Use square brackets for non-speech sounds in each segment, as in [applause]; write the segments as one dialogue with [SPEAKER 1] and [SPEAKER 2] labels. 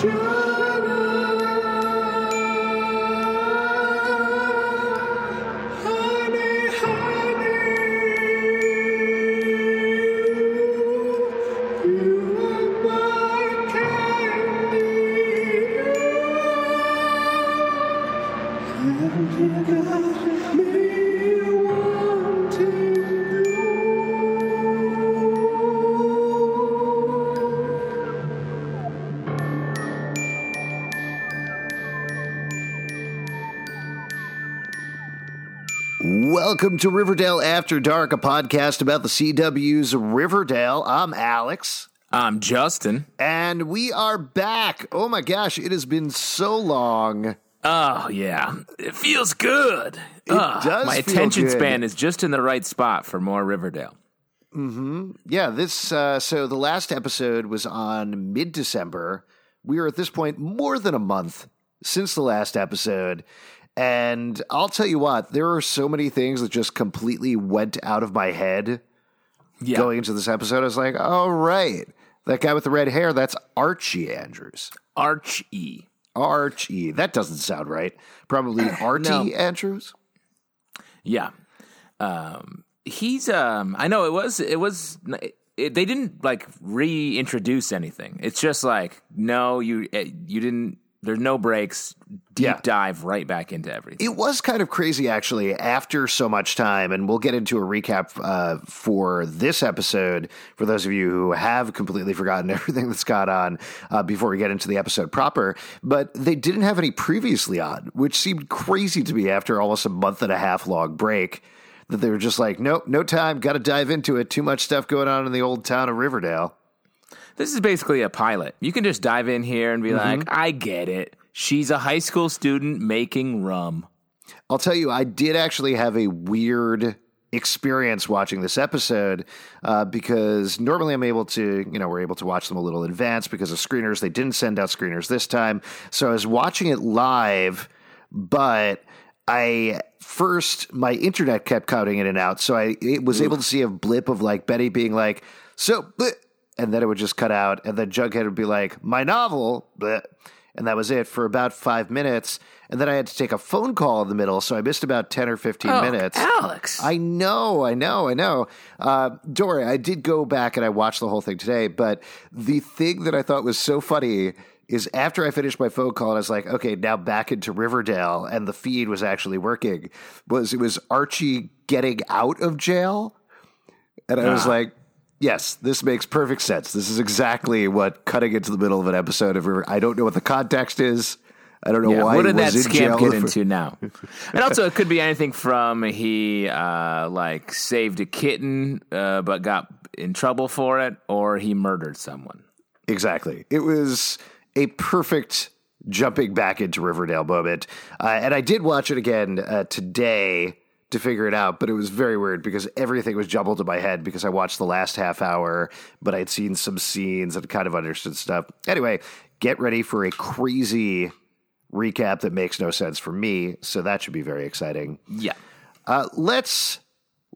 [SPEAKER 1] true. Welcome to Riverdale After Dark, a podcast about the CW's Riverdale. I'm Alex.
[SPEAKER 2] I'm Justin.
[SPEAKER 1] And we are back. Oh my gosh, it has been so long.
[SPEAKER 2] Oh, yeah. It feels good.
[SPEAKER 1] It Ugh, does.
[SPEAKER 2] My attention good. span is just in the right spot for more Riverdale.
[SPEAKER 1] Mm-hmm. Yeah, this, uh, so the last episode was on mid December. We are at this point more than a month since the last episode. And I'll tell you what, there are so many things that just completely went out of my head yeah. going into this episode. I was like, oh, right. That guy with the red hair, that's Archie Andrews.
[SPEAKER 2] Archie.
[SPEAKER 1] Archie. That doesn't sound right. Probably [laughs] Artie no. Andrews.
[SPEAKER 2] Yeah. Um, he's um I know it was it was it, they didn't like reintroduce anything. It's just like no, you eh, you didn't there's no breaks. Deep yeah. dive right back into everything.
[SPEAKER 1] It was kind of crazy, actually, after so much time. And we'll get into a recap uh, for this episode for those of you who have completely forgotten [laughs] everything that's gone on uh, before we get into the episode proper. But they didn't have any previously on, which seemed crazy to me after almost a month and a half long break. That they were just like, nope, no time, got to dive into it. Too much stuff going on in the old town of Riverdale.
[SPEAKER 2] This is basically a pilot. You can just dive in here and be mm-hmm. like, I get it. She's a high school student making rum.
[SPEAKER 1] I'll tell you, I did actually have a weird experience watching this episode uh, because normally I'm able to, you know, we're able to watch them a little in advance because of screeners. They didn't send out screeners this time. So I was watching it live, but I first, my internet kept cutting in and out. So I was able to see a blip of like Betty being like, so, and then it would just cut out, and then Jughead would be like, "My novel," bleh. and that was it for about five minutes. And then I had to take a phone call in the middle, so I missed about ten or fifteen
[SPEAKER 2] oh,
[SPEAKER 1] minutes.
[SPEAKER 2] Alex,
[SPEAKER 1] I know, I know, I know. Uh, Dory, I did go back and I watched the whole thing today, but the thing that I thought was so funny is after I finished my phone call and I was like, okay, now back into Riverdale, and the feed was actually working. Was it was Archie getting out of jail? And I was ah. like, Yes, this makes perfect sense. This is exactly what cutting into the middle of an episode of River. I don't know what the context is. I don't know yeah, why.
[SPEAKER 2] What did that scam get into now? and also, it could be anything from he uh, like saved a kitten uh, but got in trouble for it, or he murdered someone.
[SPEAKER 1] Exactly. It was a perfect jumping back into Riverdale moment, uh, and I did watch it again uh, today to figure it out, but it was very weird because everything was jumbled in my head because I watched the last half hour, but I'd seen some scenes and kind of understood stuff. Anyway, get ready for a crazy recap that makes no sense for me, so that should be very exciting.
[SPEAKER 2] Yeah.
[SPEAKER 1] Uh, let's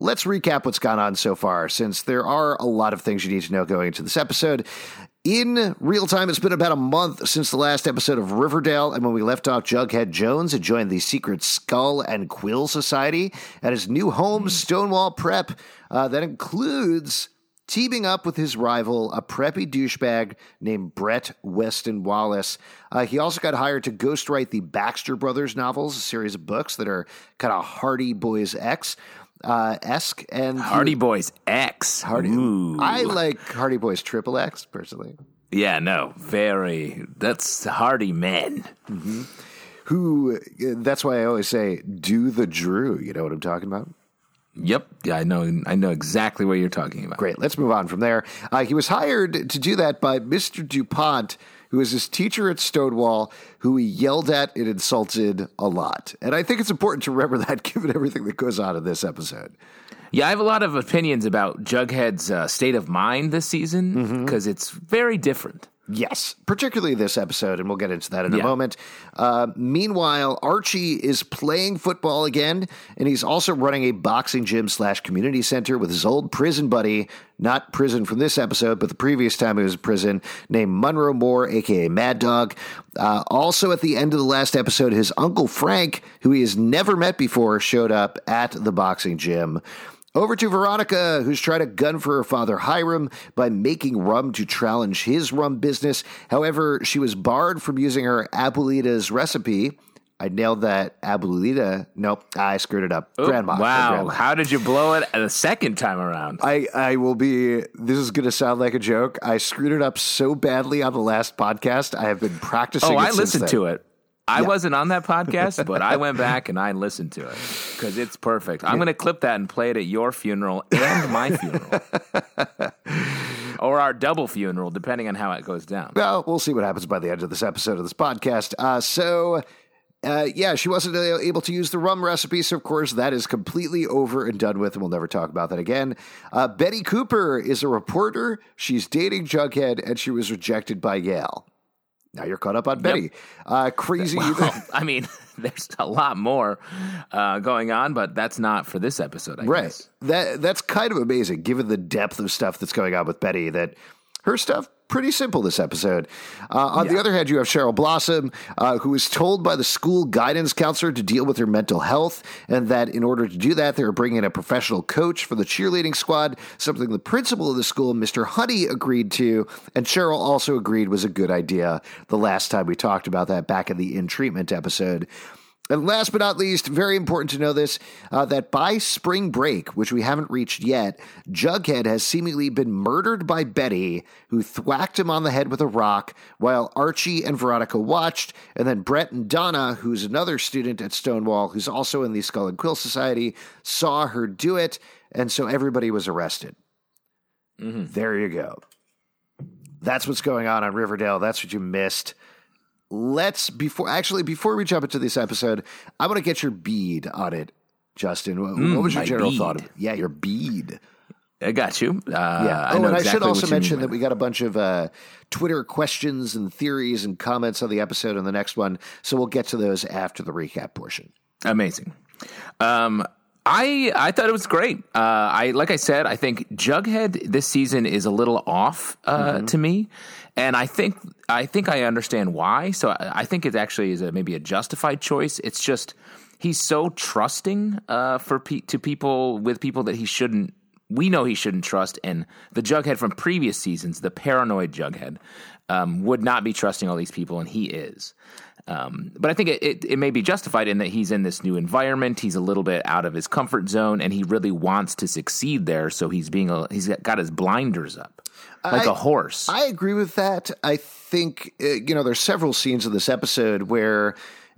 [SPEAKER 1] let's recap what's gone on so far, since there are a lot of things you need to know going into this episode. In real time, it's been about a month since the last episode of Riverdale, and when we left off, Jughead Jones had joined the secret Skull and Quill Society at his new home, Stonewall Prep. Uh, that includes teaming up with his rival, a preppy douchebag named Bret Weston Wallis. Uh, he also got hired to ghostwrite the Baxter Brothers novels, a series of books that are kind of Hardy Boys X uh, esque and
[SPEAKER 2] Hardy Boys X.
[SPEAKER 1] Hardy. Ooh. I like Hardy Boys Triple X personally.
[SPEAKER 2] Yeah, no, very. That's Hardy men.
[SPEAKER 1] Mm-hmm. Who? That's why I always say, "Do the Drew." You know what I'm talking about?
[SPEAKER 2] Yep, yeah, I know. I know exactly what you're talking about.
[SPEAKER 1] Great. Let's move on from there. Uh, he was hired to do that by Mr. Dupont who was his teacher at Stonewall, who he yelled at and insulted a lot. And I think it's important to remember that [laughs] given everything that goes on in this episode.
[SPEAKER 2] Yeah, I have a lot of opinions about Jughead's uh, state of mind this season because mm-hmm. it's very different.
[SPEAKER 1] Yes, particularly this episode, and we'll get into that in a moment. Uh, meanwhile, Archie is playing football again, and he's also running a boxing gym slash community center with his old prison buddy, not prison from this episode, but the previous time he was in prison, named Munroe Moore, aka Mad Dog. Uh, also, at the end of the last episode, his uncle Frank, who he has never met before, showed up at the boxing gym. Over to Veronica, who's tried to gun for her father Hiram by making rum to challenge his rum business. However, she was barred from using her Abuelita's recipe. I nailed that Abuelita. Nope, I screwed it up. Grandma.
[SPEAKER 2] Wow.
[SPEAKER 1] Grandma.
[SPEAKER 2] How did you blow it the second time around?
[SPEAKER 1] I, I will be. This is going to sound like a joke. I screwed it up so badly on the last podcast. I have been practicing.
[SPEAKER 2] Oh, I listened to it. I wasn't on that podcast, but I went [laughs] back and I listened to it because it's perfect. I'm going to clip that and play it at your funeral and my funeral, or our double funeral, depending on how it goes down.
[SPEAKER 1] Well, we'll see what happens by the end of this episode of this podcast. Uh, so, uh, yeah, she wasn't uh, able to use the rum recipe, so of course that is completely over and done with, and we'll never talk about that again. Uh, Betty Cooper is a reporter. She's dating Jughead, and she was rejected by Yale. Now you're caught up on Betty. Uh, crazy.
[SPEAKER 2] Well, [laughs] I mean, [laughs] there's a lot more uh, going on, but that's not for this episode. I
[SPEAKER 1] Right.
[SPEAKER 2] guess.
[SPEAKER 1] That that's kind of amazing, given the depth of stuff that's going on with Betty. That her stuff pretty simple this episode. Uh, on the other hand, you have Cheryl Blossom, uh, who is told by the school guidance counselor to deal with her mental health, and that in order to do that, they are bringing in a professional coach for the cheerleading squad. Something the principal of the school, Mr. Honey, agreed to, and Cheryl also agreed was a good idea. The last time we talked about that back in the in treatment episode. And last but not least, very important to know this uh, that by spring break, which we haven't reached yet, Jughead has seemingly been murdered by Betty, who thwacked him on the head with a rock while Archie and Veronica watched. And then Bret and Donna, who's another student at Stonewall, who's also in the Skull and Quill Society, saw her do it. And so everybody was arrested. There you go. That's what's going on on Riverdale. That's what you missed let's before actually before we jump into this episode, I want to get your bead on it, Justin. What, what was your general
[SPEAKER 2] bead.
[SPEAKER 1] thought of it? Yeah, your bead.
[SPEAKER 2] I got you. Uh,
[SPEAKER 1] Yeah.
[SPEAKER 2] I
[SPEAKER 1] oh,
[SPEAKER 2] know
[SPEAKER 1] and I should also
[SPEAKER 2] what you mean
[SPEAKER 1] mention that we got a bunch of uh, Twitter questions and theories and comments on the episode and the next one, so we'll get to those after the recap portion.
[SPEAKER 2] Amazing. Um, I I thought it was great. Uh, I like I said, I think Jughead this season is a little off uh, to me, and I think I think I understand why. So I, I think it actually is a, maybe a justified choice. It's just he's so trusting uh, for pe- to people with people that he shouldn't. We know he shouldn't trust, and the Jughead from previous seasons, the paranoid Jughead, um, would not be trusting all these people, and he is. Um, but I think it, it, it may be justified in that he's in this new environment. He's a little bit out of his comfort zone, and he really wants to succeed there. So he's being a, he's got his blinders up like
[SPEAKER 1] I-
[SPEAKER 2] a horse.
[SPEAKER 1] I agree with that. I think uh, you know there's several scenes in this episode where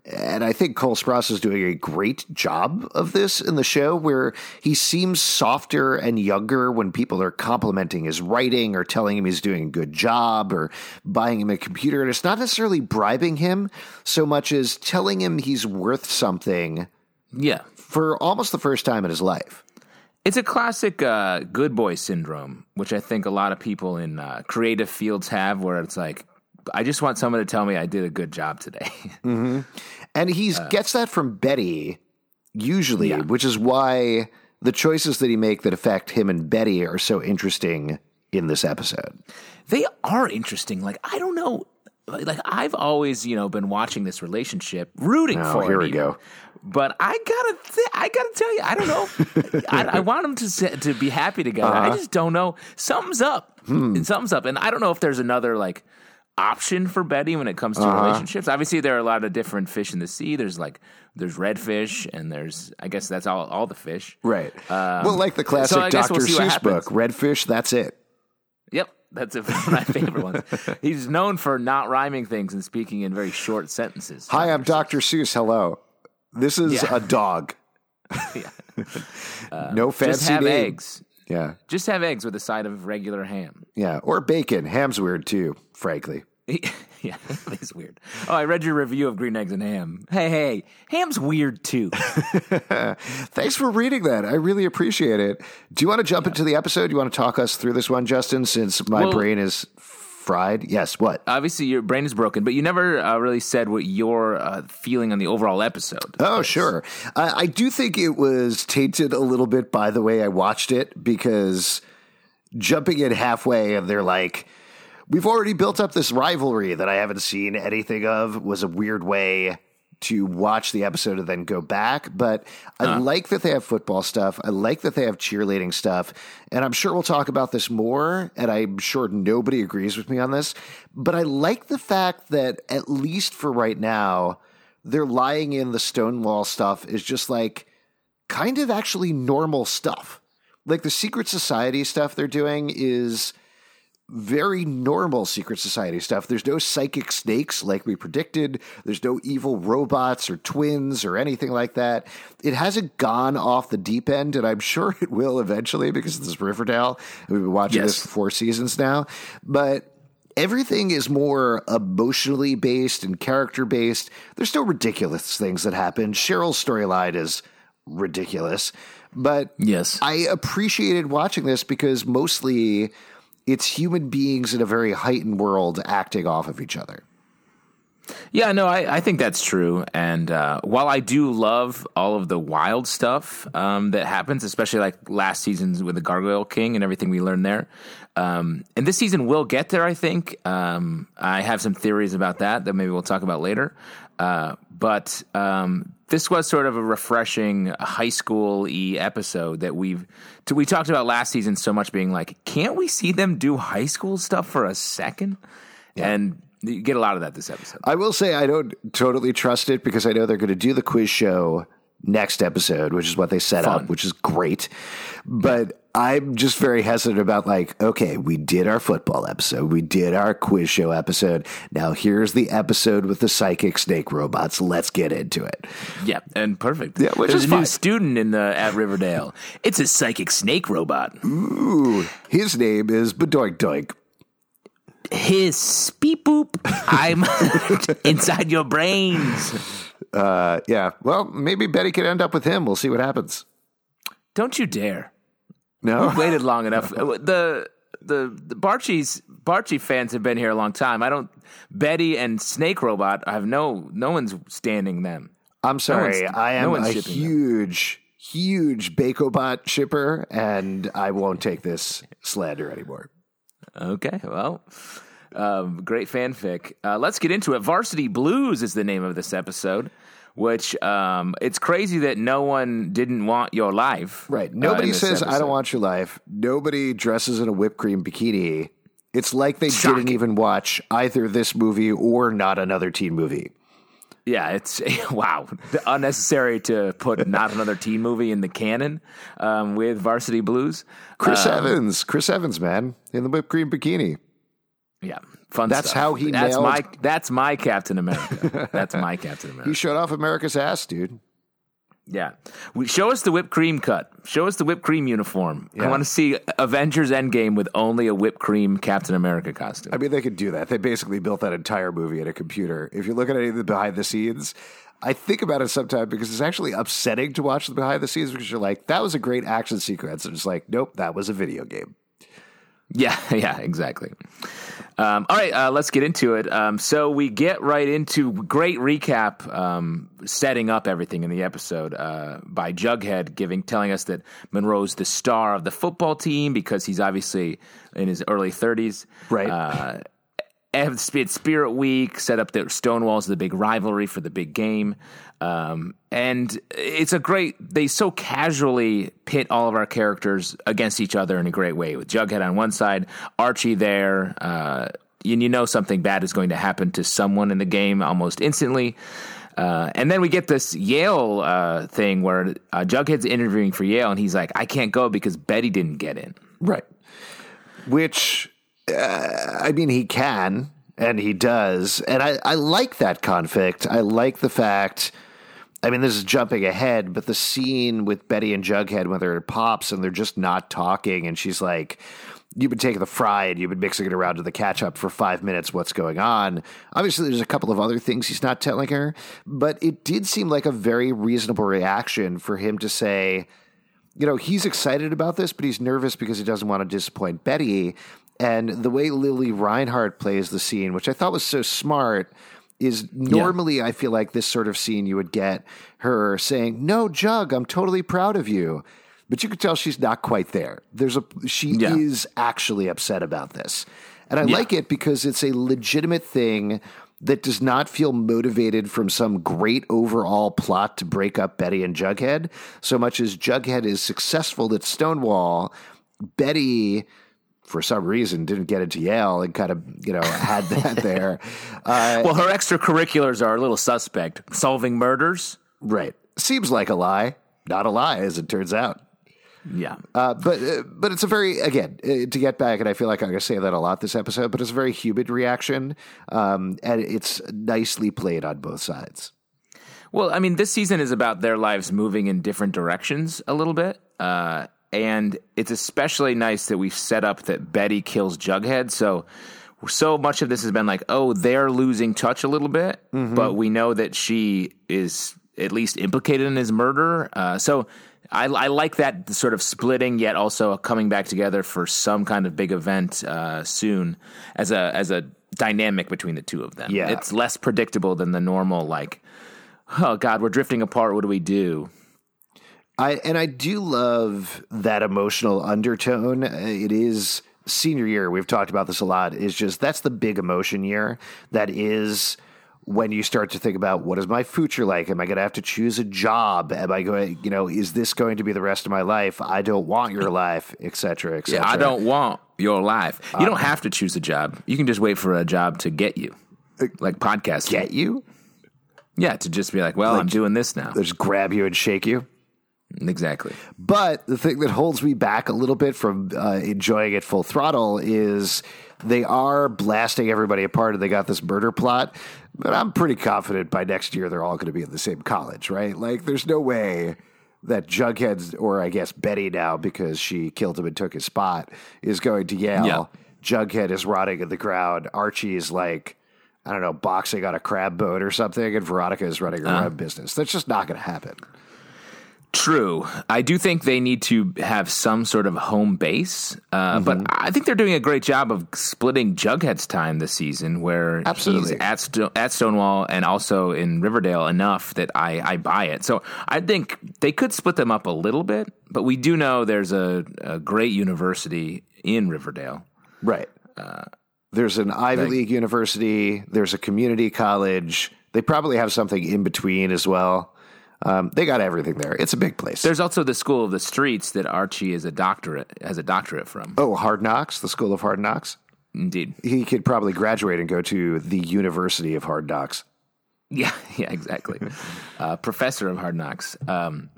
[SPEAKER 1] and I think Cole Sprouse is doing a great job of this in the show where he seems softer and younger when people are complimenting his writing or telling him he's doing a good job or buying him a computer. And it's not necessarily bribing him so much as telling him he's worth something
[SPEAKER 2] yeah,
[SPEAKER 1] for almost the first time in his life.
[SPEAKER 2] It's a classic uh, good boy syndrome, which I think a lot of people in uh, creative fields have, where it's like, I just want someone to tell me I did a good job today. [laughs]
[SPEAKER 1] And he gets that from Betty, usually, which is why the choices that he make that affect him and Betty are so interesting in this episode.
[SPEAKER 2] they are interesting. Like I don't know. Like I've always, you know, been watching this relationship, rooting
[SPEAKER 1] Oh,
[SPEAKER 2] for.
[SPEAKER 1] here
[SPEAKER 2] him
[SPEAKER 1] we
[SPEAKER 2] even.
[SPEAKER 1] go.
[SPEAKER 2] But I gotta, th- I gotta tell you, I don't know. I, I [laughs] want them to to be happy together.
[SPEAKER 1] Uh-huh.
[SPEAKER 2] I just don't know. Something's up.
[SPEAKER 1] Hmm.
[SPEAKER 2] Something's up, and I don't know if there's another like option for Betty when it comes to
[SPEAKER 1] Uh-huh.
[SPEAKER 2] relationships. Obviously, there are a lot of different fish in the sea. There's like there's redfish, and there's I guess that's all all the fish.
[SPEAKER 1] Right. well, like the classic
[SPEAKER 2] Um, so
[SPEAKER 1] Dr.
[SPEAKER 2] we'll
[SPEAKER 1] Seuss book. Redfish, that's it.
[SPEAKER 2] Yep, that's one of my [laughs] favorite ones. He's known for not rhyming things and speaking in very short sentences.
[SPEAKER 1] Hi, I'm Dr. Seuss. Hello. This is
[SPEAKER 2] Yeah.
[SPEAKER 1] a dog. [laughs] yeah. [laughs] Uh, no fancy
[SPEAKER 2] Just have
[SPEAKER 1] name.
[SPEAKER 2] eggs.
[SPEAKER 1] Yeah.
[SPEAKER 2] Just have eggs with a side of regular ham.
[SPEAKER 1] Yeah. Or bacon. Ham's weird too, frankly. [laughs]
[SPEAKER 2] yeah, it's weird. Oh, I read your review of green eggs and ham. Hey, hey, ham's weird too. [laughs]
[SPEAKER 1] Thanks for reading that. I really appreciate it. Do you want to jump into the episode? Do you want to talk us through this one, Justin, since my
[SPEAKER 2] Well-
[SPEAKER 1] brain is fried. Yes, what?
[SPEAKER 2] Obviously, your brain is broken, but you never uh, really said what your uh, feeling on the overall episode.
[SPEAKER 1] Oh, sure. I, I do think it was tainted a little bit by the way I watched it because jumping in halfway and they're like, we've already built up this rivalry that I haven't seen anything of was a weird way to watch the episode and then go back. But I like that they have football stuff. I like that they have cheerleading stuff. And I'm sure we'll talk about this more. And I'm sure nobody agrees with me on this. But I like the fact that, at least for right now, they're lying in the Stonewall stuff is just like kind of actually normal stuff. Like the secret society stuff they're doing is very normal secret society stuff. There's no psychic snakes like we predicted. There's no evil robots or twins or anything like that. It hasn't gone off the deep end, and I'm sure [laughs] it will eventually because this is Riverdale. We've been watching
[SPEAKER 2] Yes.
[SPEAKER 1] this for four seasons now. But everything is more emotionally based and character based. There's still ridiculous things that happen. Cheryl's storyline is ridiculous. But
[SPEAKER 2] Yes.
[SPEAKER 1] I appreciated watching this because mostly it's human beings in a very heightened world acting off of each other.
[SPEAKER 2] Yeah, no, I, I think that's true. And uh, while I do love all of the wild stuff um, that happens, especially like last season's with the Gargoyle King and everything we learned there, um, and this season will get there, I think. Um, I have some theories about that that maybe we'll talk about later. Uh, but um, this was sort of a refreshing high school y episode that we've to, we talked about last season so much being like, can't we see them do high school stuff for a second? And you get a lot of that this episode.
[SPEAKER 1] I will say I don't totally trust it because I know they're going to do the quiz show next episode, which is what they set
[SPEAKER 2] Fun.
[SPEAKER 1] up, which is great. But I'm just very hesitant about like, okay, we did our football episode, we did our quiz show episode. Now here's the episode with the psychic snake robots. Let's get into it.
[SPEAKER 2] Yeah, and perfect.
[SPEAKER 1] Yeah, which
[SPEAKER 2] There's
[SPEAKER 1] is
[SPEAKER 2] a new
[SPEAKER 1] fine.
[SPEAKER 2] student in the at Riverdale. It's a psychic snake robot.
[SPEAKER 1] Ooh, his name is Bedoink Doink.
[SPEAKER 2] His beep boop. I'm [laughs] inside your brains.
[SPEAKER 1] Uh, yeah, well, maybe Betty could end up with him. We'll see what happens.
[SPEAKER 2] Don't you dare.
[SPEAKER 1] No,
[SPEAKER 2] Waited [laughs] long enough. Uh, the the the Barchies Barchi fans have been here a long time. I don't Betty and Snake Robot. I have no no one's standing them.
[SPEAKER 1] I'm sorry.
[SPEAKER 2] one's-
[SPEAKER 1] I
[SPEAKER 2] no
[SPEAKER 1] am
[SPEAKER 2] one's
[SPEAKER 1] a
[SPEAKER 2] shipping them.
[SPEAKER 1] huge, huge Bakobot shipper, and I won't take this slander anymore.
[SPEAKER 2] Okay, well, um, great fanfic. Uh, let's get into it. Varsity Blues is the name of this episode, which um, it's crazy that no one didn't want your life.
[SPEAKER 1] Right.
[SPEAKER 2] uh,
[SPEAKER 1] Nobody
[SPEAKER 2] this
[SPEAKER 1] says, I don't want your life. Nobody dresses in a whipped cream bikini. It's like they
[SPEAKER 2] Shocking.
[SPEAKER 1] didn't even watch either this movie or not another teen movie.
[SPEAKER 2] Yeah, it's [laughs] wow, unnecessary to put not another teen movie in the canon um, with Varsity Blues.
[SPEAKER 1] Chris
[SPEAKER 2] Um,
[SPEAKER 1] Evans, Chris Evans, man, in the whipped cream bikini.
[SPEAKER 2] Yeah, fun.
[SPEAKER 1] That's
[SPEAKER 2] stuff.
[SPEAKER 1] how he
[SPEAKER 2] That's
[SPEAKER 1] nailed-
[SPEAKER 2] my. That's my Captain America. that's my Captain [laughs] America.
[SPEAKER 1] He showed off America's ass, dude.
[SPEAKER 2] Yeah. We, show us the whipped cream cut. Show us the whipped cream uniform. I want to see Avengers Endgame with only a whipped cream Captain America costume.
[SPEAKER 1] I mean, they could do that. They basically built that entire movie in a computer. If you look at any of the behind the scenes, I think about it sometimes because it's actually upsetting to watch the behind the scenes because you're like, that was a great action sequence. And it's like, nope, that was a video game.
[SPEAKER 2] Yeah, [laughs] yeah, exactly. Um, all right, uh, let's get into it. Um, so we get right into great recap, um, setting up everything in the episode uh, by Jughead giving, telling us that Munroe's the star of the football team because he's obviously in his early thirties,
[SPEAKER 1] Right.
[SPEAKER 2] Uh, it's Spirit Week, set up the Stonewall's the big rivalry for the big game. Um, and it's a great, they so casually pit all of our characters against each other in a great way with Jughead on one side, Archie there, uh, and you know something bad is going to happen to someone in the game almost instantly. Uh, and then we get this Yale uh, thing where uh, Jughead's interviewing for Yale, and he's like, I can't go because Betty didn't get in.
[SPEAKER 1] Right. Which, uh, I mean, he can and he does. And I, I like that conflict. I like the fact. I mean, this is jumping ahead, but the scene with Betty and Jughead when they're at Pops and they're just not talking, and she's like, You've been taking the fry and you've been mixing it around to the ketchup for five minutes. What's going on? Obviously, there's a couple of other things he's not telling her, but it did seem like a very reasonable reaction for him to say, you know, he's excited about this, but he's nervous because he doesn't want to disappoint Betty. And the way Lili Reinhart plays the scene, which I thought was so smart, is normally I feel like this sort of scene you would get her saying, "No, Jug, I'm totally proud of you." But you can tell she's not quite there. There's a she
[SPEAKER 2] Yeah.
[SPEAKER 1] is actually upset about this. And I
[SPEAKER 2] Yeah.
[SPEAKER 1] like it because it's a legitimate thing that does not feel motivated from some great overall plot to break up Betty and Jughead, so much as Jughead is successful at Stonewall. Betty, for some reason, didn't get into Yale and kind of, you know, had that [laughs] there. Uh,
[SPEAKER 2] Well, her extracurriculars are a little suspect. Solving murders.
[SPEAKER 1] right. Seems like a lie. Not a lie, as it turns out.
[SPEAKER 2] Yeah.
[SPEAKER 1] Uh, but uh, but it's a very again uh, to get back, and I feel like I'm going to say that a lot this episode. But it's a very human reaction, um, and it's nicely played on both sides.
[SPEAKER 2] Well, I mean, this season is about their lives moving in different directions a little bit. Uh, and it's especially nice that we've set up that Betty kills Jughead. So, so much of this has been like, oh, they're losing touch a little bit, but we know that she is at least implicated in his murder. Uh, so, I, I like that sort of splitting, yet also coming back together for some kind of big event uh, soon as a as a dynamic between the two of them.
[SPEAKER 1] Yeah.
[SPEAKER 2] it's less predictable than the normal like oh god we're drifting apart what do we do
[SPEAKER 1] I and I do love that emotional undertone. Uh, It is senior year. We've talked about this a lot. Is just that's the big emotion year. That is when you start to think about what is my future like? Am I going to have to choose a job? Am I going? You know, is this going to be the rest of my life? I don't want your life, et cetera, et cetera.
[SPEAKER 2] i don't want your life you don't have to choose a job you can just wait for a job to get you like podcasting
[SPEAKER 1] get you.
[SPEAKER 2] yeah to just be like well i'm doing this now
[SPEAKER 1] just grab you and shake you.
[SPEAKER 2] Exactly
[SPEAKER 1] But the thing that holds me back a little bit from uh, enjoying it full throttle is they are blasting everybody apart and they got this murder plot. But I'm pretty confident by next year they're all going to be in the same college, right? Like, there's no way that Jughead's, or I guess Betty now, because she killed him and took his spot, is going to Yale.
[SPEAKER 2] Yeah.
[SPEAKER 1] Jughead is rotting in the ground. Archie is like, I don't know, boxing on a crab boat or something, and Veronica is running her own business. That's just not going to happen.
[SPEAKER 2] True. I do think they need to have some sort of home base, uh, but I think they're doing a great job of splitting Jughead's time this season, where
[SPEAKER 1] Absolutely.
[SPEAKER 2] he's at, Sto- at Stonewall and also in Riverdale enough that I, I buy it. So I think they could split them up a little bit, but we do know there's a, a great university in Riverdale.
[SPEAKER 1] Right. there's an Ivy
[SPEAKER 2] like-
[SPEAKER 1] League university. There's a community college. They probably have something in between as well. Um, they got everything there. It's a big place.
[SPEAKER 2] There's also the School of the Streets that Archie is a doctorate has a doctorate from.
[SPEAKER 1] oh, Hard Knocks, the School of Hard Knocks.
[SPEAKER 2] Indeed.
[SPEAKER 1] He could probably graduate and go to the University of Hard Knocks.
[SPEAKER 2] Yeah, [laughs] yeah, exactly. uh, professor of Hard Knocks. Um,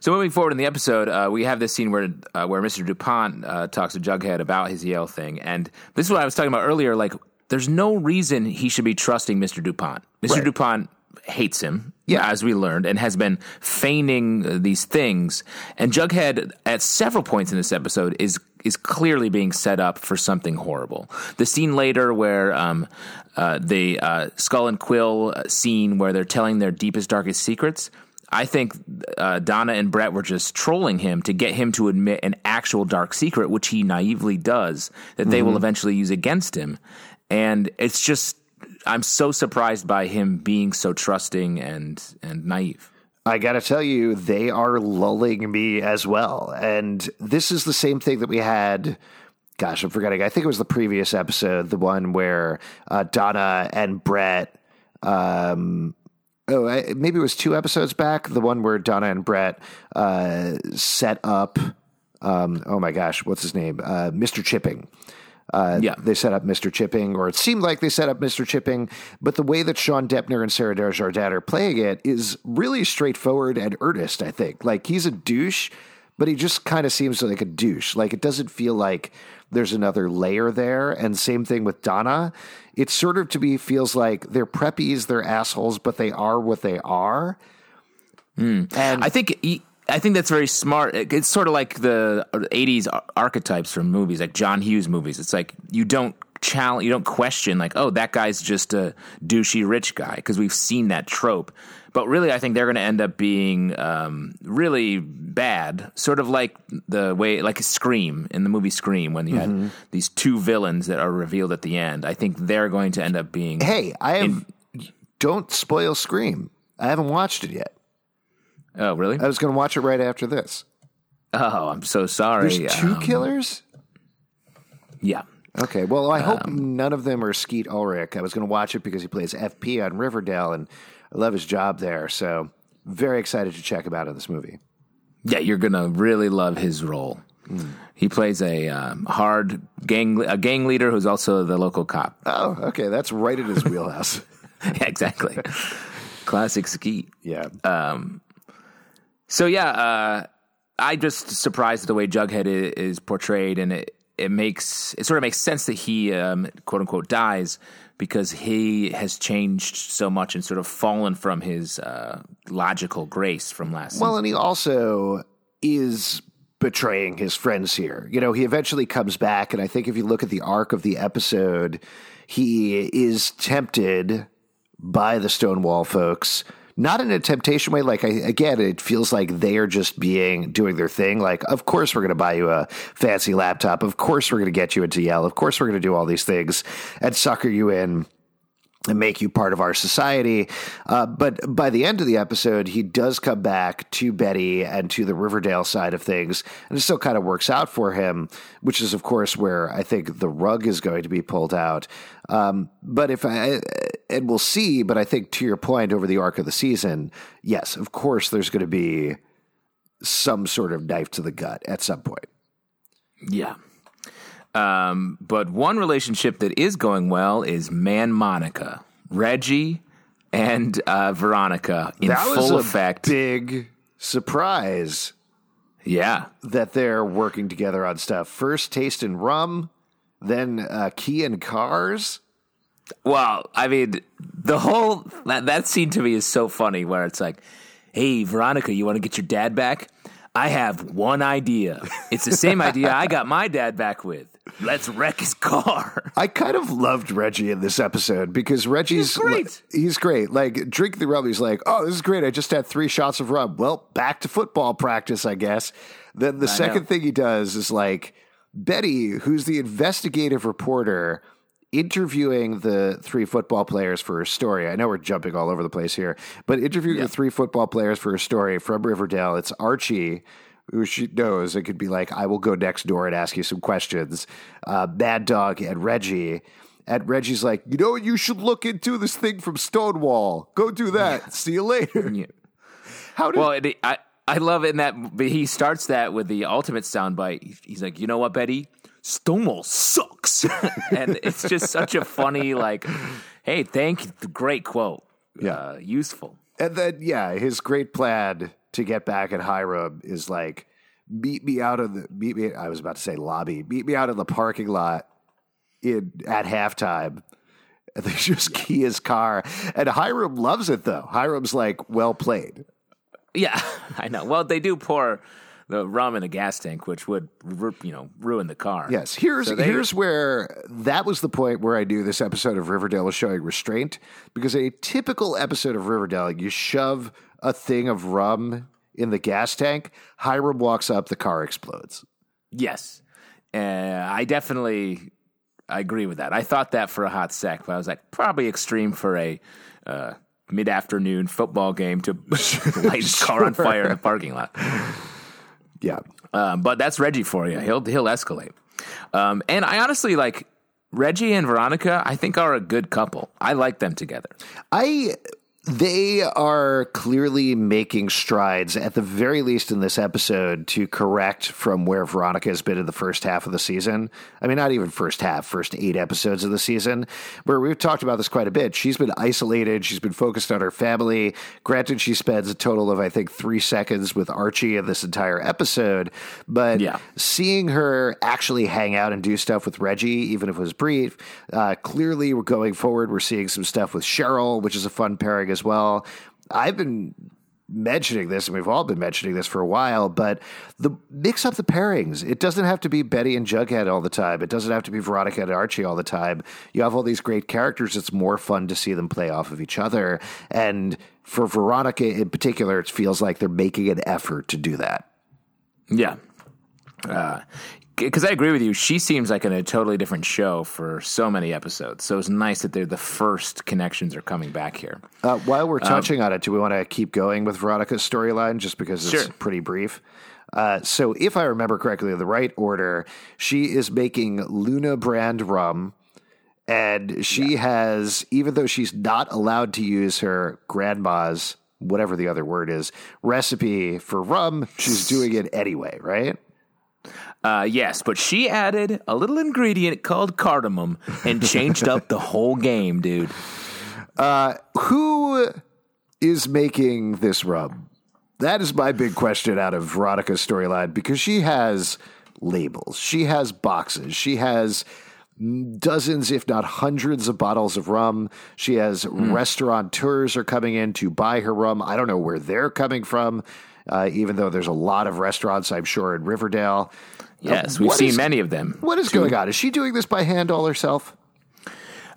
[SPEAKER 2] so moving forward in the episode, uh, we have this scene where uh, where Mr. Dupont uh, talks to Jughead about his Yale thing, and this is what I was talking about earlier. Like, there's no reason he should be trusting Mr. Dupont. Mr.
[SPEAKER 1] Right.
[SPEAKER 2] Dupont hates him,
[SPEAKER 1] Yeah.
[SPEAKER 2] as we learned, and has been feigning uh, these things. And Jughead, at several points in this episode, is is clearly being set up for something horrible. The scene later where um, uh, the uh, Skull and Quill scene where they're telling their deepest, darkest secrets. I think uh, Donna and Bret were just trolling him to get him to admit an actual dark secret, which he naively does, that they will eventually use against him. And it's just, I'm so surprised by him being so trusting and and naive.
[SPEAKER 1] I got to tell you, they are lulling me as well. And this is the same thing that we had. Gosh, I'm forgetting. I think it was the previous episode, the one where uh, Donna and Bret. Um, oh, I- maybe it was two episodes back. The one where Donna and Bret uh, set up. Um, oh my gosh, what's his name? Uh, Mr. Chipping. Uh,
[SPEAKER 2] Yeah.
[SPEAKER 1] they set up Mr. Chipping, or it seemed like they set up Mr. Chipping, but the way that Sean Depner and Sarah Desjardins are playing it is really straightforward and earnest, I think. Like, he's a douche, but he just kind of seems like a douche. Like, it doesn't feel like there's another layer there. And same thing with Donna. It sort of to me feels like they're preppies, they're assholes, but they are what they are. And
[SPEAKER 2] I think he, I think that's very smart. It's sort of like the '80s archetypes from movies, like John Hughes movies. It's like you don't challenge, you don't question like, oh, that guy's just a douchey rich guy because we've seen that trope. But really, I think they're going to end up being um, really bad, sort of like the way, like a Scream in the movie Scream, when you
[SPEAKER 1] Mm-hmm.
[SPEAKER 2] had these two villains that are revealed at the end. I think they're going to end up being.
[SPEAKER 1] Hey, I have. don't spoil Scream. I haven't watched it yet.
[SPEAKER 2] Oh, really?
[SPEAKER 1] I was going to watch it right after this.
[SPEAKER 2] Oh, I'm so sorry.
[SPEAKER 1] There's two
[SPEAKER 2] Um,
[SPEAKER 1] killers.
[SPEAKER 2] Yeah.
[SPEAKER 1] Okay, well, I hope
[SPEAKER 2] Um,
[SPEAKER 1] none of them are Skeet Ulrich. I was going to watch it because he plays FP on Riverdale, and I love his job there. So, very excited to check him out in this movie.
[SPEAKER 2] Yeah, you're gonna really love his role. He plays a um, hard gang a gang leader who's also the local cop.
[SPEAKER 1] Oh, okay, that's right in his [laughs] wheelhouse.
[SPEAKER 2] yeah, exactly. [laughs] Classic ski.
[SPEAKER 1] yeah,
[SPEAKER 2] So yeah, uh, I just surprised at the way Jughead is, portrayed, and it it makes it sort of makes sense that he um, quote unquote dies because he has changed so much and sort of fallen from his uh, logical grace from last. Season.
[SPEAKER 1] Well, and he also is betraying his friends here. You know, he eventually comes back, and I think if you look at the arc of the episode, he is tempted by the Stonewall folks. Not in a temptation way. Like I, again, it feels like they are just being doing their thing. Like, of course we're going to buy you a fancy laptop. Of course we're going to get you into Yale. Of course we're going to do all these things and sucker you in and make you part of our society. Uh, but by the end of the episode, he does come back to Betty and to the Riverdale side of things, and it still kind of works out for him, which is, of course, where I think the rug is going to be pulled out. Um, but if I, and we'll see, but I think to your point over the arc of the season, yes, of course, there's going to be some sort of knife to the gut at some point.
[SPEAKER 2] Yeah. Um, but one relationship that is going well is Man Monica, Reggie, and uh, Veronica in
[SPEAKER 1] That was
[SPEAKER 2] full
[SPEAKER 1] a
[SPEAKER 2] effect.
[SPEAKER 1] big surprise.
[SPEAKER 2] yeah.
[SPEAKER 1] that they're working together on stuff. First, taste in rum, then uh, key in cars.
[SPEAKER 2] Well, I mean, the whole that, that scene to me is so funny where it's like, hey, Veronica, you want to get your dad back? I have one idea. It's the same idea I got my dad back with. Let's wreck his car. [laughs]
[SPEAKER 1] I kind of loved Reggie in this episode because Reggie's
[SPEAKER 2] He's great.
[SPEAKER 1] He's great. Like drink the rum. He's like, oh, this is great. I just had three shots of rum. Well, back to football practice, I guess. Then the second
[SPEAKER 2] know.
[SPEAKER 1] thing he does is like Betty, who's the investigative reporter. Interviewing the three football players for her story. I know we're jumping all over the place here, but interviewing the three football players for her story from Riverdale. It's Archie, who she knows it could be like, I will go next door and ask you some questions. Uh, Mad Dog and Reggie. And Reggie's like, you know what? You should look into this thing from Stonewall. Go do that. See you later. [laughs]
[SPEAKER 2] Yeah.
[SPEAKER 1] How did
[SPEAKER 2] Well, it, I I love it in that but he starts that with the ultimate soundbite. He's like, you know what, Betty? Stonewall sucks, [laughs] and it's just such a funny like, hey, thank you, great quote,
[SPEAKER 1] Yeah.
[SPEAKER 2] uh, useful.
[SPEAKER 1] And then, yeah, his great plan to get back at Hiram is like, meet me out of the, meet me, I was about to say lobby, meet me out of the parking lot in at halftime. And they [laughs] just key his car. And Hiram loves it, though. Hiram's like, well played.
[SPEAKER 2] Yeah, [laughs] I know. Well, they do pour rum in a gas tank, which would you know ruin the car.
[SPEAKER 1] Yes, here's
[SPEAKER 2] So they-
[SPEAKER 1] here's where that was the point where I knew this episode of Riverdale was showing restraint because a typical episode of Riverdale, you shove a thing of rum in the gas tank, Hiram walks up, the car explodes.
[SPEAKER 2] Yes, uh, I definitely I agree with that. I thought that for a hot sec, but I was like, probably extreme for a uh, mid afternoon football game to [laughs] light his car on fire in a parking lot.
[SPEAKER 1] Yeah,
[SPEAKER 2] Um, but that's Reggie for you. He'll he'll escalate. Um, and I honestly like Reggie and Veronica. I think are a good couple. I like them together.
[SPEAKER 1] I they are clearly making strides at the very least in this episode to correct from where Veronica has been in the first half of the season. I mean, not even first half, first eight episodes of the season, where we've talked about this quite a bit. She's been isolated. She's been focused on her family. Granted, she spends a total of, I think, three seconds with Archie in this entire episode, but
[SPEAKER 2] Yeah.
[SPEAKER 1] seeing her actually hang out and do stuff with Reggie, even if it was brief, uh, clearly we're going forward. We're seeing some stuff with Cheryl, which is a fun pairing as well. I've been mentioning this, and we've all been mentioning this for a while, but the mix up the pairings. It doesn't have to be Betty and Jughead all the time. It doesn't have to be Veronica and Archie all the time. You have all these great characters. It's more fun to see them play off of each other. And for Veronica in particular, it feels like they're making an effort to do that.
[SPEAKER 2] Yeah. Uh, Because I agree with you. She seems like in a totally different show for so many episodes. So it's nice that they're the first connections are coming back here.
[SPEAKER 1] Uh, while we're touching on it, do we want to keep going with Veronica's storyline just because it's
[SPEAKER 2] Sure.
[SPEAKER 1] pretty brief? Uh, so, if I remember correctly, the right order, she is making Luna brand rum. And she has, even though she's not allowed to use her grandma's, whatever the other word is, recipe for rum, she's doing it anyway, right?
[SPEAKER 2] Uh, yes, but she added a little ingredient called cardamom and changed up the whole game, dude.
[SPEAKER 1] Who is making this rum? That is my big question out of Veronica's storyline because she has labels, she has boxes, she has dozens, if not hundreds, of bottles of rum. She has restaurateurs are coming in to buy her rum. I don't know where they're coming from, uh, even though there's a lot of restaurants, I'm sure, in Riverdale.
[SPEAKER 2] Yes, we've
[SPEAKER 1] what
[SPEAKER 2] seen
[SPEAKER 1] is-
[SPEAKER 2] many of them.
[SPEAKER 1] What is going on? Is she doing this by hand all herself?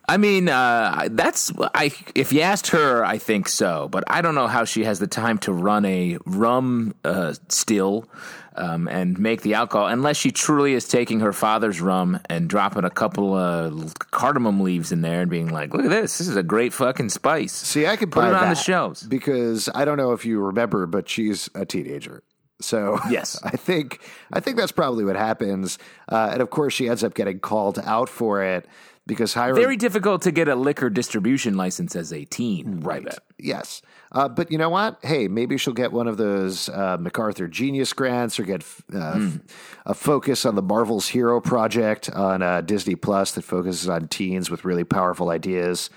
[SPEAKER 2] I mean, uh, that's I. If you asked her, I think so, but I don't know how she has the time to run a rum uh, still um, and make the alcohol, unless she truly is taking her father's rum and dropping a couple of cardamom leaves in there and being like, "Look at this! This is a great fucking spice."
[SPEAKER 1] See, I could
[SPEAKER 2] Put it on the shelves.
[SPEAKER 1] because I don't know if you remember, but she's a teenager. So
[SPEAKER 2] Yes. [laughs]
[SPEAKER 1] I think I think that's probably what happens. Uh, and of course, she ends up getting called out for it because Hiram.
[SPEAKER 2] Very difficult to get a liquor distribution license as a teen,
[SPEAKER 1] right. Yes. Uh, but you know what? Hey, maybe she'll get one of those uh, MacArthur Genius grants or get uh,
[SPEAKER 2] Hmm.
[SPEAKER 1] a focus on the Marvel's Hero Project on uh, Disney Plus that focuses on teens with really powerful ideas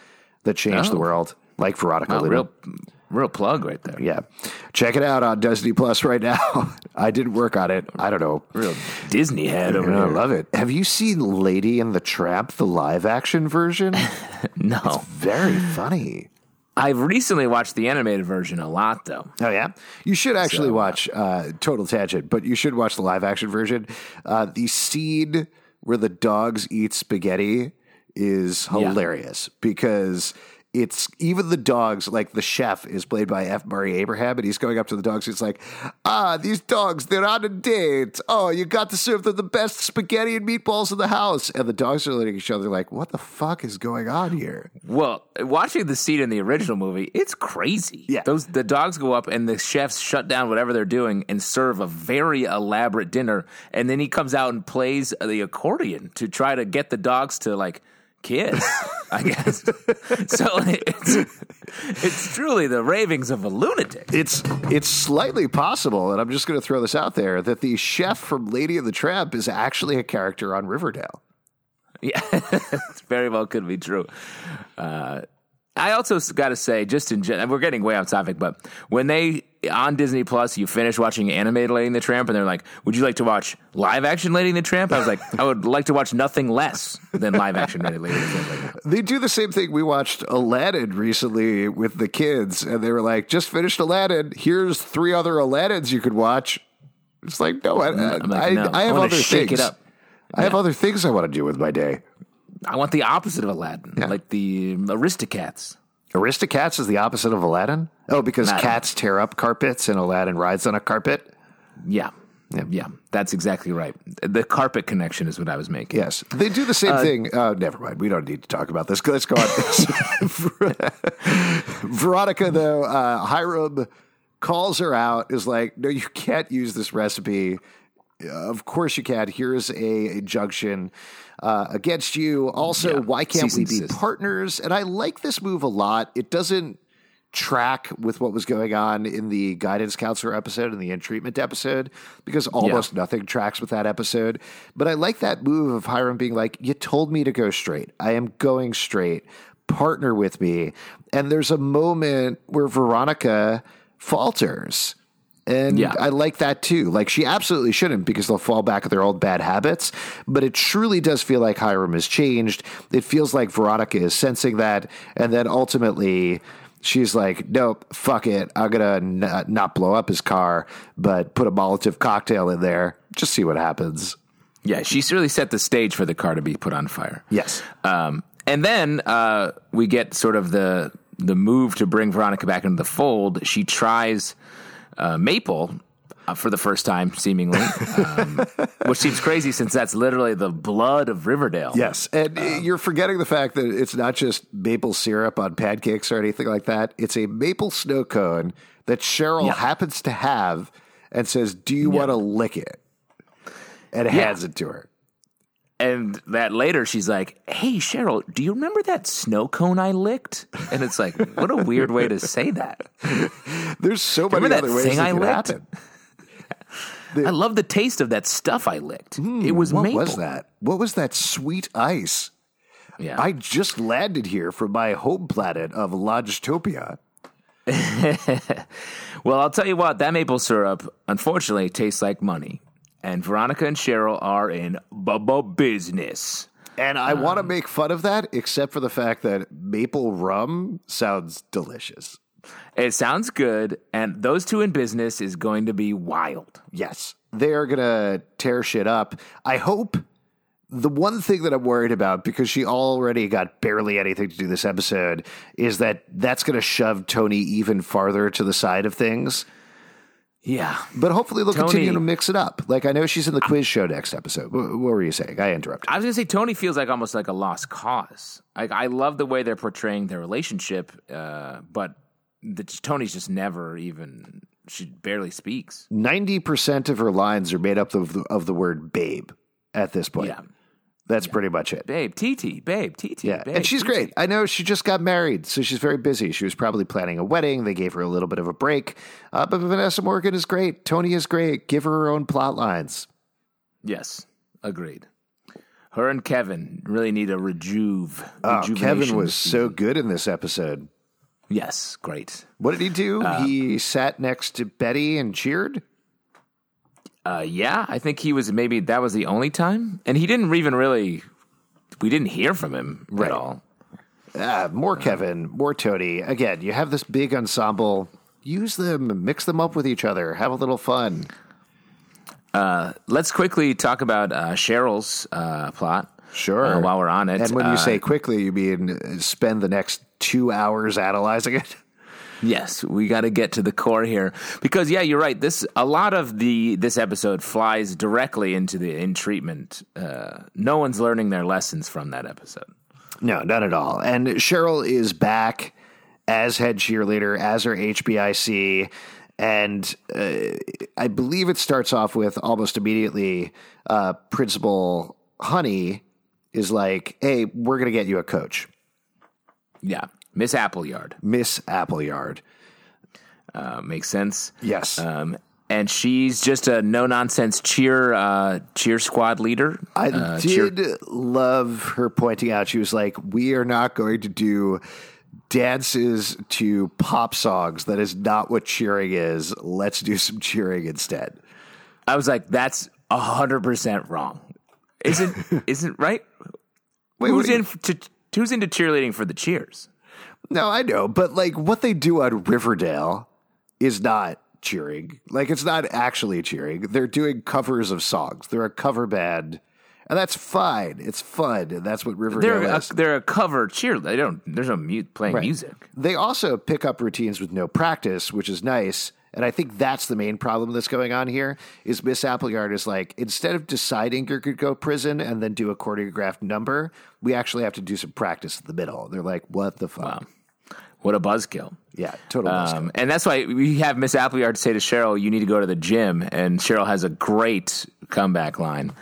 [SPEAKER 1] that change the
[SPEAKER 2] Oh.
[SPEAKER 1] world, like Veronica
[SPEAKER 2] Wow,
[SPEAKER 1] Luna.
[SPEAKER 2] real, real plug right there.
[SPEAKER 1] Yeah. Check it out on Disney Plus right now. [laughs] I didn't work on it. I don't know.
[SPEAKER 2] Real Disney head over
[SPEAKER 1] there.
[SPEAKER 2] I
[SPEAKER 1] love it. Have you seen Lady and the Tramp, the live action version? [laughs]
[SPEAKER 2] No,
[SPEAKER 1] Very funny.
[SPEAKER 2] I've recently watched the animated version a lot, though.
[SPEAKER 1] Oh yeah, you should actually
[SPEAKER 2] So, uh,
[SPEAKER 1] watch. Uh, total tangent, but you should watch the live action version. Uh, the scene where the dogs eat spaghetti is hilarious because it's even the dogs. Like the chef is played by F. Murray Abraham, and he's going up to the dogs. He's like, "Ah, these dogs, they're on a date. Oh, you got to serve them the best spaghetti and meatballs in the house." And the dogs are looking at each other like, "What the fuck is going on here?"
[SPEAKER 2] Well, watching the scene in the original movie, it's crazy.
[SPEAKER 1] Yeah.
[SPEAKER 2] Those the dogs go up and the chefs shut down whatever they're doing and serve a very elaborate dinner, and then he comes out and plays the accordion to try to get the dogs to like kiss. I guess. [laughs] so it's it's truly the ravings of a lunatic.
[SPEAKER 1] It's it's slightly possible, and I'm just going to throw this out there that the chef from Lady of the Tramp is actually a character on Riverdale.
[SPEAKER 2] Yeah, [laughs] it's very well could be true. Uh, I also got to say, just in general, we're getting way off topic, but when they on Disney Plus, you finish watching animated Lady and the Tramp, and they're like, "Would you like to watch live action Lady and the Tramp?" I was like, "I would like to watch nothing less than live action Lady and the Tramp."
[SPEAKER 1] They do the same thing. We watched Aladdin recently with the kids, and they were like, "Just finished Aladdin. Here's three other Aladdins you could watch." It's like, no, I,
[SPEAKER 2] like,
[SPEAKER 1] I,
[SPEAKER 2] no,
[SPEAKER 1] I have other things.
[SPEAKER 2] up.
[SPEAKER 1] I have other things I want to do with my day.
[SPEAKER 2] I want the opposite of Aladdin, like the Aristocats.
[SPEAKER 1] Aristocats is the opposite of Aladdin. Oh, because
[SPEAKER 2] Aladdin.
[SPEAKER 1] cats tear up carpets and Aladdin rides on a carpet.
[SPEAKER 2] Yeah. yeah, that's exactly right. The carpet connection is what I was making.
[SPEAKER 1] Yes, they do the same thing. Uh, never mind. We don't need to talk about this. Let's go on. [laughs] Veronica, though, uh, Hiram calls her out. Is like, no, you can't use this recipe. Uh, Of course you can. Here's a injunction uh, against you. Also,
[SPEAKER 2] Yeah.
[SPEAKER 1] why can't
[SPEAKER 2] Cease
[SPEAKER 1] we be partners? And I like this move a lot. It doesn't track with what was going on in the guidance counselor episode and the in treatment episode because almost nothing tracks with that episode. But I like that move of Hiram being like, You told me to go straight. I am going straight. Partner with me. And there's a moment where Veronica falters. And
[SPEAKER 2] Yeah.
[SPEAKER 1] I like that too. Like she absolutely shouldn't because they'll fall back at their old bad habits. But it truly does feel like Hiram has changed. It feels like Veronica is sensing that. And then ultimately, she's like, nope, fuck it. I'm going to not blow up his car, but put a Molotov cocktail in there. Just see what happens.
[SPEAKER 2] Yeah, she's really set the stage for the car to be put on fire.
[SPEAKER 1] Yes.
[SPEAKER 2] Um, and then uh, we get sort of the the move to bring Veronica back into the fold. She tries uh, Maple uh, for the first time, seemingly, um, [laughs] which seems crazy since that's literally the blood of Riverdale.
[SPEAKER 1] Yes. And you're forgetting the fact that it's not just maple syrup on pancakes or anything like that. It's a maple snow cone that Cheryl
[SPEAKER 2] Yeah.
[SPEAKER 1] happens to have and says, Do you want to lick it? And hands it to her.
[SPEAKER 2] And that later, she's like, "Hey, Cheryl, do you remember that snow cone I licked?" And it's like, what a weird way to say that. [laughs]
[SPEAKER 1] There's so many
[SPEAKER 2] Remember
[SPEAKER 1] other ways that
[SPEAKER 2] I
[SPEAKER 1] could
[SPEAKER 2] licked?
[SPEAKER 1] happen.
[SPEAKER 2] I love the taste of that stuff I licked. it was
[SPEAKER 1] Hmm, What
[SPEAKER 2] maple.
[SPEAKER 1] was that? What was that sweet ice?
[SPEAKER 2] Yeah,
[SPEAKER 1] I just landed here from my home planet of Logitopia. [laughs]
[SPEAKER 2] Well, I'll tell you what, that maple syrup unfortunately tastes like money. And Veronica and Cheryl are in bubba business.
[SPEAKER 1] And I want
[SPEAKER 2] Um,
[SPEAKER 1] to make fun of that, except for the fact that maple rum sounds delicious.
[SPEAKER 2] It sounds good, and those two in business is going to be wild.
[SPEAKER 1] Yes, they are going to tear shit up. I hope the one thing that I'm worried about, because she already got barely anything to do this episode, is that that's going to shove Toni even farther to the side of things.
[SPEAKER 2] Yeah.
[SPEAKER 1] But hopefully they'll
[SPEAKER 2] Toni-
[SPEAKER 1] continue to mix it up. Like I know she's in the quiz show next episode. What, what were you saying? I interrupted.
[SPEAKER 2] I was going to say Toni feels like almost like a lost cause. Like I love the way they're portraying their relationship, uh, but the, Toni's just never even she barely speaks.
[SPEAKER 1] Ninety percent of her lines are made up of the, of the word "babe" at this point.
[SPEAKER 2] Yeah.
[SPEAKER 1] That's pretty much it.
[SPEAKER 2] Babe, TT, babe, TT.
[SPEAKER 1] Yeah,
[SPEAKER 2] babe,
[SPEAKER 1] and she's
[SPEAKER 2] TT.
[SPEAKER 1] great. I know she just got married, so she's very busy. She was probably planning a wedding. They gave her a little bit of a break. Uh, but Vanessa Morgan is great. Toni is great. Give her her own plot lines.
[SPEAKER 2] Yes, agreed. Her and Kevin really need a rejuve.
[SPEAKER 1] Oh, Kevin was
[SPEAKER 2] this
[SPEAKER 1] so good in this episode.
[SPEAKER 2] Yes, great.
[SPEAKER 1] What did he do?
[SPEAKER 2] Uh,
[SPEAKER 1] he sat next to Betty and cheered.
[SPEAKER 2] Uh, yeah, I think he was maybe that was the only time, and he didn't even really. We didn't hear from him
[SPEAKER 1] Right.
[SPEAKER 2] at all.
[SPEAKER 1] Ah, more Kevin, more Toni. Again, you have this big ensemble. Use them, mix them up with each other, have a little fun.
[SPEAKER 2] Let's quickly talk about uh, Cheryl's uh, plot.
[SPEAKER 1] Sure.
[SPEAKER 2] uh, while we're on it,
[SPEAKER 1] And when you
[SPEAKER 2] Uh,
[SPEAKER 1] say quickly, you mean uh, spend the next two hours analyzing it? [laughs]
[SPEAKER 2] Yes, we got to get to the core here because yeah, you're right. This a lot of the this episode flies directly into the in treatment. Uh, no one's learning their lessons from that episode.
[SPEAKER 1] No, not at all. And Cheryl is back as head cheerleader, as her HBIC. And uh, I believe it starts off with almost immediately uh, Principal Honey is like, hey, we're going to get you a coach,
[SPEAKER 2] Yeah, Miss Appleyard
[SPEAKER 1] Miss Appleyard.
[SPEAKER 2] uh, makes sense.
[SPEAKER 1] Yes.
[SPEAKER 2] Um, and she's just a no nonsense cheer uh, cheer squad leader.
[SPEAKER 1] I
[SPEAKER 2] uh, cheer-
[SPEAKER 1] did love her pointing out, she was like, we are not going to do dances to pop songs. That is not what cheering is. Let's do some cheering instead.
[SPEAKER 2] I was like, that's hundred percent wrong. Isn't [laughs] isn't right?
[SPEAKER 1] Wait,
[SPEAKER 2] who's in to, who's into cheerleading for the cheers?
[SPEAKER 1] No, I know, but like what they do on Riverdale is not cheering. Like it's not actually cheering. They're doing covers of songs. They're a cover band, and that's fine. It's fun. And that's what Riverdale
[SPEAKER 2] They're a,
[SPEAKER 1] is.
[SPEAKER 2] they're a cover cheer. They don't. There's no mute playing
[SPEAKER 1] Right.
[SPEAKER 2] music.
[SPEAKER 1] They also pick up routines with no practice, which is nice. And I think that's the main problem that's going on here is Miss Appleyard is like, instead of deciding you're going to go to prison and then do a choreographed number, we actually have to do some practice in the middle. They're like, what the fuck?
[SPEAKER 2] What a buzzkill.
[SPEAKER 1] Yeah, total. bullshit.
[SPEAKER 2] Um, and that's why we have Miss Appleyard say to Cheryl, "You need to go to the gym." And Cheryl has a great comeback line: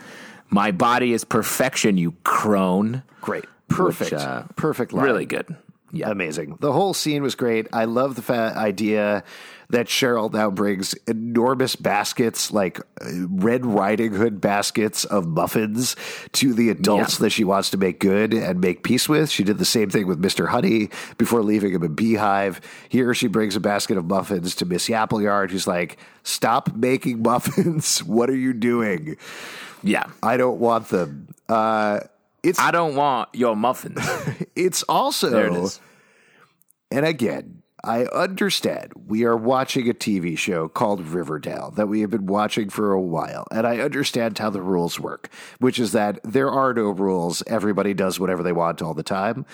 [SPEAKER 2] "My body is perfection, you crone."
[SPEAKER 1] Great. Perfect.
[SPEAKER 2] Which, uh,
[SPEAKER 1] Perfect line.
[SPEAKER 2] Really good. Yeah.
[SPEAKER 1] amazing. The whole scene was great. I love the fa- idea that Cheryl now brings enormous baskets, like uh, Red Riding Hood baskets of muffins to the adults
[SPEAKER 2] Yeah.
[SPEAKER 1] that she wants to make good and make peace with. She did the same thing with Mr. Honey before leaving him a beehive. Here she brings a basket of muffins to Miss Appleyard, who's like, Stop making [laughs] muffins. what are you doing?
[SPEAKER 2] Yeah.
[SPEAKER 1] I don't want them. Uh, it's
[SPEAKER 2] I don't want your muffins. [laughs]
[SPEAKER 1] it's also
[SPEAKER 2] There it is.
[SPEAKER 1] And again, I understand we are watching a TV show called Riverdale that we have been watching for a while, and I understand how the rules work, which is that there are no rules. Everybody does whatever they want all the time.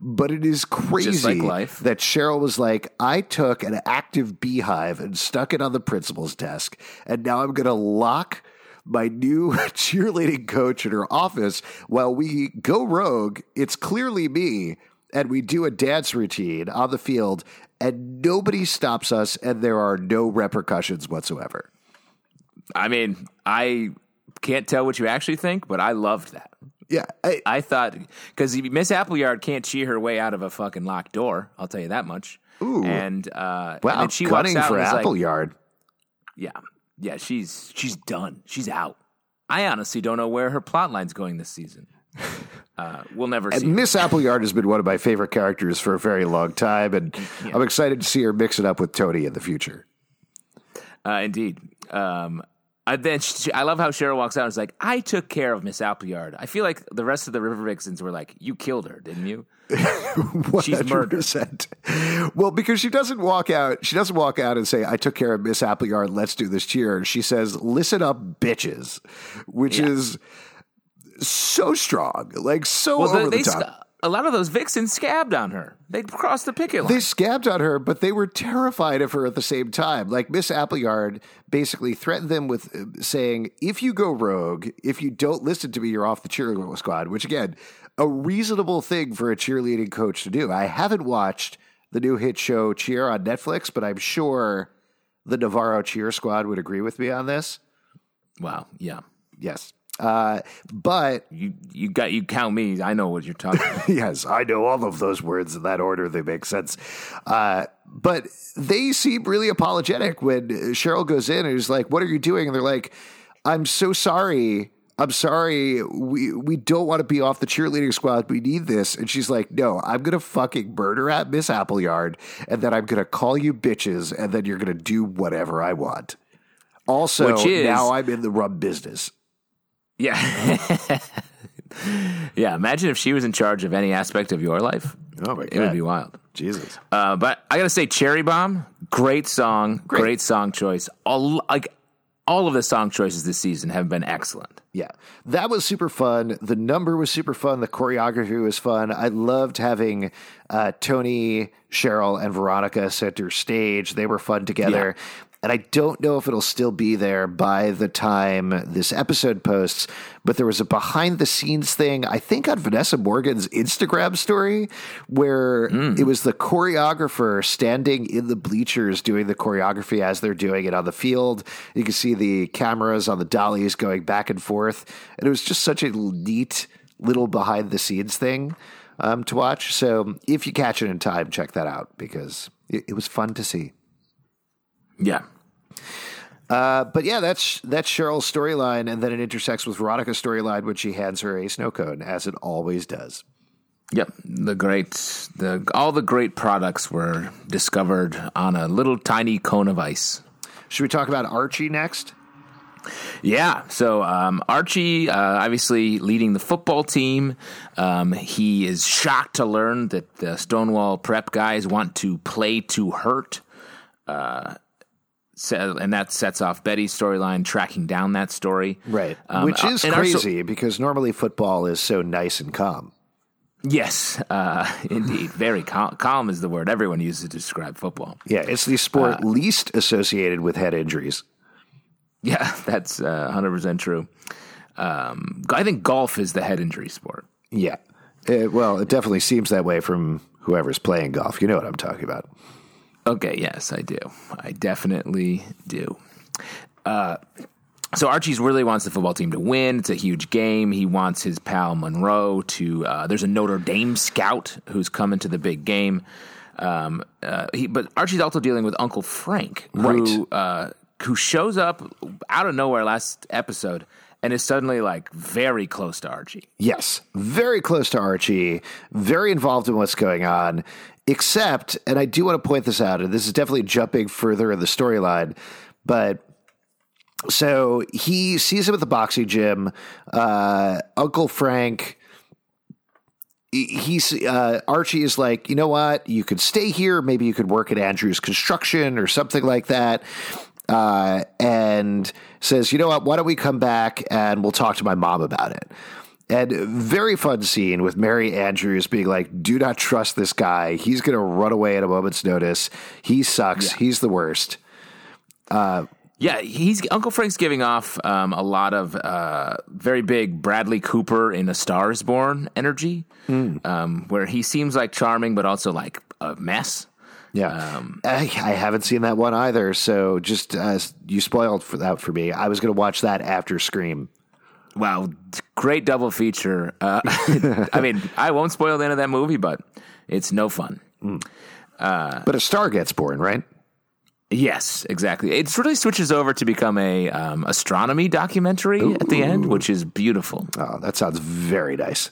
[SPEAKER 1] But it is crazy
[SPEAKER 2] like
[SPEAKER 1] that Cheryl was like, I took an active beehive and stuck it on the principal's desk, and now I'm going to lock my new [laughs] cheerleading coach in her office while we go rogue. It's clearly me. And we do a dance routine on the field, and nobody stops us, and there are no repercussions whatsoever.
[SPEAKER 2] I mean, I can't tell what you actually think, but I loved that.
[SPEAKER 1] Yeah. I,
[SPEAKER 2] I thought because Miss Appleyard can't cheat her way out of a fucking locked door. I'll tell you that much.
[SPEAKER 1] Ooh.
[SPEAKER 2] And uh,
[SPEAKER 1] wow,
[SPEAKER 2] and she out
[SPEAKER 1] for
[SPEAKER 2] is like,
[SPEAKER 1] Appleyard.
[SPEAKER 2] yeah, yeah, she's she's done. She's out. I honestly don't know where her plot line's going this season. Uh, we'll never see.
[SPEAKER 1] Miss Appleyard has been one of my favorite characters for a very long time, and I'm excited to see her mix it up with Toni in the future.
[SPEAKER 2] Uh, indeed. Um, I, then she, I love how Cheryl walks out and is like, "I took care of Miss Appleyard." I feel like the rest of the River Vixens were like, "You killed her, didn't you?" [laughs] She's murdered.
[SPEAKER 1] 100%. Well, because she doesn't walk out, she doesn't walk out and say, "I took care of Miss Appleyard. Let's do this cheer." She says, "Listen up, bitches," which
[SPEAKER 2] Yeah.
[SPEAKER 1] is so strong, like so
[SPEAKER 2] Well,
[SPEAKER 1] over
[SPEAKER 2] the,
[SPEAKER 1] the top.
[SPEAKER 2] sc- a lot of those Vixens scabbed on her. They crossed the picket line.
[SPEAKER 1] They scabbed on her, but they were terrified of her at the same time. Like Miss Appleyard basically threatened them with uh, saying, "If you go rogue, if you don't listen to me, you're off the cheerleading squad." Which again, a reasonable thing for a cheerleading coach to do. I haven't watched the new hit show Cheer on Netflix, but I'm sure the Navarro Cheer Squad would agree with me on this.
[SPEAKER 2] wow. Yeah.
[SPEAKER 1] Yes. Uh, but
[SPEAKER 2] You you got you count me. I know what you're talking about. [laughs]
[SPEAKER 1] yes, I know all of those words in that order. They make sense. Uh, but they seem really apologetic when Cheryl goes in and is like, What are you doing? And they're like, I'm so sorry. I'm sorry. We we don't want to be off the cheerleading squad. We need this. And she's like, No, I'm gonna fucking murder at Miss Appleyard, and then I'm gonna call you bitches, and then you're gonna do whatever I want. Also,
[SPEAKER 2] is-
[SPEAKER 1] now I'm in the rum business.
[SPEAKER 2] Yeah. [laughs] yeah. Imagine if she was in charge of any aspect of your life.
[SPEAKER 1] Oh my god,
[SPEAKER 2] It would be wild.
[SPEAKER 1] Jesus.
[SPEAKER 2] Uh, but I gotta say, Cherry Bomb, great song, great, song choice. All like all of the song choices this season have been excellent.
[SPEAKER 1] Yeah, that was super fun. The number was super fun. The choreography was fun. I loved having uh, Toni, Cheryl, and Veronica center stage. They were fun together. And I don't know if it'll still be there by the time this episode posts, but there was a behind the scenes thing, I think on Vanessa Morgan's Instagram story, where it was the choreographer standing in the bleachers doing the choreography as they're doing it on the field. You can see the cameras on the dollies going back and forth. And it was just such a neat little behind the scenes thing um, to watch. So if you catch it in time, check that out because it, it was fun to see.
[SPEAKER 2] Yeah.
[SPEAKER 1] Uh, but yeah, that's that's Cheryl's storyline, and then it intersects with Veronica's storyline when she hands her a snow cone, as it always does.
[SPEAKER 2] Yep, the great, the all the great products were discovered on a little tiny cone of ice.
[SPEAKER 1] Should we talk about Archie next?
[SPEAKER 2] Yeah, so um, Archie, uh, obviously leading the football team, um, he is shocked to learn that the Stonewall Prep guys want to play to hurt. Uh, so, and that sets off Betty's storyline, tracking down that story.
[SPEAKER 1] Right,
[SPEAKER 2] Um,
[SPEAKER 1] which
[SPEAKER 2] uh,
[SPEAKER 1] is
[SPEAKER 2] so-
[SPEAKER 1] crazy because normally football is so nice and calm.
[SPEAKER 2] Yes, uh, [laughs] indeed. Very cal- calm is the word everyone uses to describe football.
[SPEAKER 1] Yeah, it's the
[SPEAKER 2] Uh,
[SPEAKER 1] sport least associated with head injuries.
[SPEAKER 2] Yeah, [laughs] that's uh, 100% true. Um, I think golf is the head injury sport.
[SPEAKER 1] Yeah, Uh, well, it definitely seems that way from whoever's playing golf. You know what I'm talking about.
[SPEAKER 2] Okay, yes, I do. I definitely do. Uh, so Archie's really wants the football team to win. It's a huge game. He wants his pal Munroe to. Uh, there's a Notre Dame scout who's coming to the big game. Um, uh, he, but Archie's also dealing with Uncle Frank, who uh, who shows up out of nowhere last episode and is suddenly like very close to Archie.
[SPEAKER 1] Yes, very close to Archie, very involved in what's going on. Except, and I do want to point this out, and this is definitely jumping further in the storyline, but so he sees him at the boxing gym. Uh, Uncle Frank he's uh, Archie is like, you know what? You could stay here. Maybe you could work at Andrew's construction or something like that. Uh, and says, you know what? Why don't we come back and we'll talk to my mom about it. And very fun scene with Mary Andrews being like, do not trust this guy. He's going to run away at a moment's notice. He sucks.
[SPEAKER 2] Yeah.
[SPEAKER 1] He's the worst.
[SPEAKER 2] Yeah, he's Uncle Frank's giving off um, a lot of uh, very big Bradley Cooper in A Star Is Born energy, um, where he seems like charming but also like a mess.
[SPEAKER 1] Yeah, I, I haven't seen that one either. So just uh, you spoiled for that for me. I was going to watch that after Scream.
[SPEAKER 2] Wow, great double feature. Uh, [laughs] I mean, I won't spoil the end of that movie, but it's no fun.
[SPEAKER 1] But a star gets born, right?
[SPEAKER 2] Yes, exactly. It really switches over to become a um, astronomy documentary at the end, which is beautiful.
[SPEAKER 1] Oh, that sounds very nice.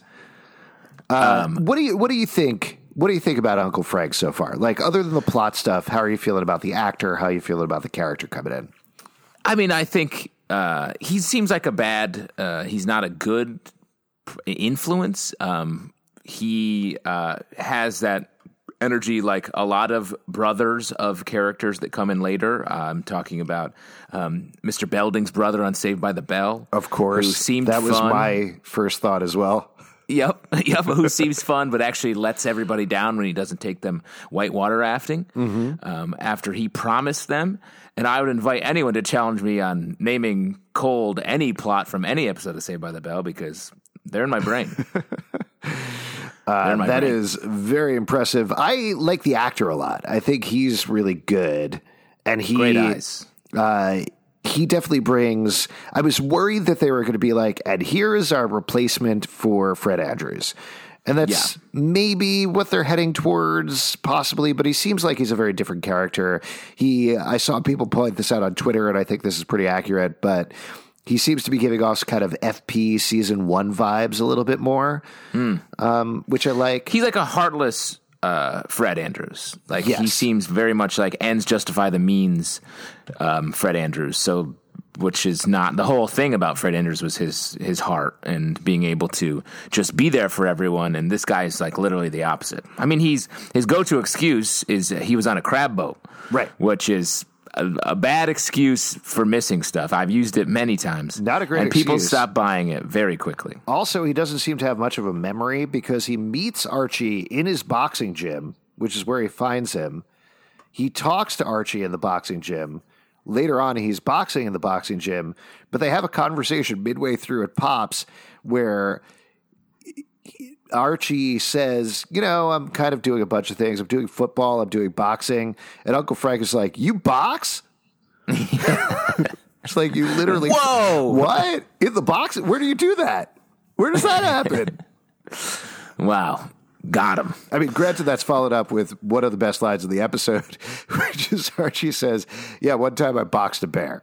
[SPEAKER 1] Uh, what do you What do you think? What do you think about Uncle Frank so far? Like, other than the plot stuff, how are you feeling about the actor? How are you feeling about the character coming in?
[SPEAKER 2] I mean, I think uh, he seems like a bad. Uh, he's not a good influence. Um, he uh, has that energy like a lot of brothers of characters that come in later. I'm talking about um, Mr. Belding's brother on Saved by the Bell,
[SPEAKER 1] Of course,
[SPEAKER 2] who seemed
[SPEAKER 1] that was
[SPEAKER 2] fun.
[SPEAKER 1] my first thought as well.
[SPEAKER 2] Yep, [laughs] yep. Who seems fun, but actually lets everybody down when he doesn't take them whitewater rafting um, after he promised them. And I would invite anyone to challenge me on naming cold any plot from any episode of Saved by the Bell because they're in my brain. [laughs] They're my
[SPEAKER 1] That
[SPEAKER 2] brain.
[SPEAKER 1] is very impressive. I like the actor a lot. I think he's really good, and he
[SPEAKER 2] great eyes.
[SPEAKER 1] uh, he definitely brings. I was worried that they were going to be like, and here is our replacement for Fred Andrews. And that's maybe what they're heading towards, possibly. But he seems like he's a very different character. He, I saw people point this out on Twitter, and I think this is pretty accurate. But he seems to be giving off kind of FP season one vibes a little bit more, um, which I like.
[SPEAKER 2] He's like a heartless uh, Fred Andrews. Like he seems very much like ends justify the means. Um, Fred Andrews. So, which is not the whole thing about Fred Andrews was his his heart and being able to just be there for everyone. And this guy is like literally the opposite. I mean, he's his go to excuse is he was on a crab boat,
[SPEAKER 1] Right.
[SPEAKER 2] Which is. A, a bad excuse for missing stuff. I've used it many times.
[SPEAKER 1] Not a great
[SPEAKER 2] and people
[SPEAKER 1] excuse.
[SPEAKER 2] stop buying it very quickly.
[SPEAKER 1] Also, he doesn't seem to have much of a memory because he meets Archie in his boxing gym, which is where he finds him. He talks to Archie in the boxing gym. Later on, he's boxing in the boxing gym, but they have a conversation midway through at Pops where Archie says, You know, I'm kind of doing a bunch of things. I'm doing football, I'm doing boxing. And Uncle Frank is like, You box? [laughs] it's like, You literally.
[SPEAKER 2] Whoa!
[SPEAKER 1] What? In the box? Where do you do that? Where does that happen? [laughs]
[SPEAKER 2] Wow, got him.
[SPEAKER 1] I mean, granted, that's followed up with one of the best lines of the episode, [laughs] which is Archie says, Yeah, one time I boxed a bear.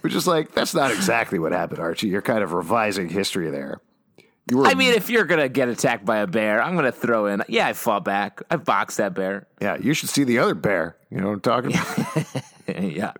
[SPEAKER 1] which is like, that's not exactly what happened, Archie. You're kind of revising history there. You were,
[SPEAKER 2] I mean, if you're gonna get attacked by a bear, I'm gonna throw in. Yeah, I fought back. I boxed that bear.
[SPEAKER 1] yeah, you should see the other bear. You know what I'm talking about? [laughs]
[SPEAKER 2] yeah.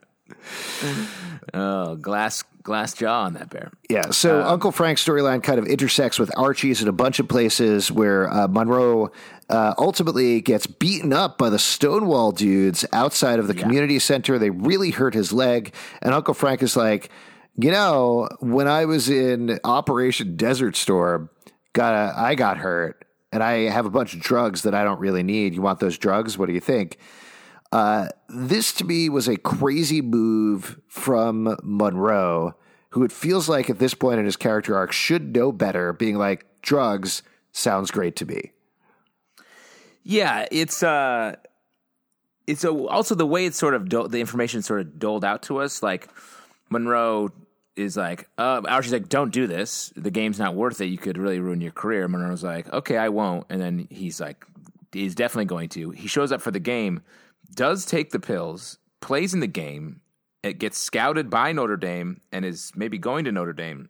[SPEAKER 2] Oh, glass glass jaw on that bear.
[SPEAKER 1] Yeah, so Uncle Frank's storyline kind of intersects with Archie's in a bunch of places where uh, Munroe uh, ultimately gets beaten up by the Stonewall dudes outside of the community center. They really hurt his leg, and Uncle Frank is like, you know, when I was in Operation Desert Storm, got a, I got hurt, and I have a bunch of drugs that I don't really need. You want those drugs? What do you think? Uh, this to me was a crazy move from Munroe, who it feels like at this point in his character arc should know better, being like, drugs sounds great to me.
[SPEAKER 2] Yeah, it's uh, it's a, also the way it's sort of do- the information sort of doled out to us. Like Munroe is like, uh, Archie's like, don't do this. The game's not worth it. You could really ruin your career. Munroe's like, okay, I won't. And then he's like, he's definitely going to. He shows up for the game, does take the pills, plays in the game. It gets scouted by Notre Dame and is maybe going to Notre Dame.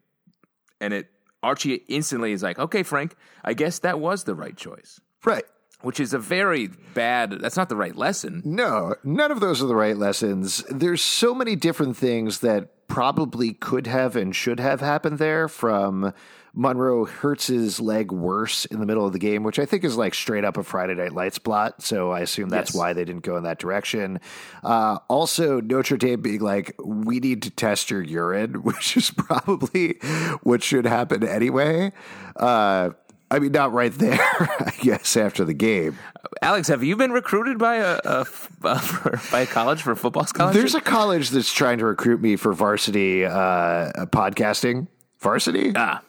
[SPEAKER 2] And it Archie instantly is like, okay, Frank, I guess that was the right choice
[SPEAKER 1] Right.
[SPEAKER 2] which is a very bad. That's not the right lesson.
[SPEAKER 1] No, none of those are the right lessons. There's so many different things that probably could have and should have happened there from Munroe hurts his leg worse in the middle of the game, which I think is like straight up a Friday Night Lights plot. So I assume that's
[SPEAKER 2] Yes.
[SPEAKER 1] why they didn't go in that direction. Uh, also, Notre Dame being like, we need to test your urine, [laughs] which is probably what should happen anyway. Uh, I mean, not right there, [laughs] I guess, after the game.
[SPEAKER 2] Alex, have you been recruited by a, a f- [laughs] uh, by a college for a football scholarship?
[SPEAKER 1] There's a college that's trying to recruit me for varsity uh, podcasting. Varsity?
[SPEAKER 2] ah,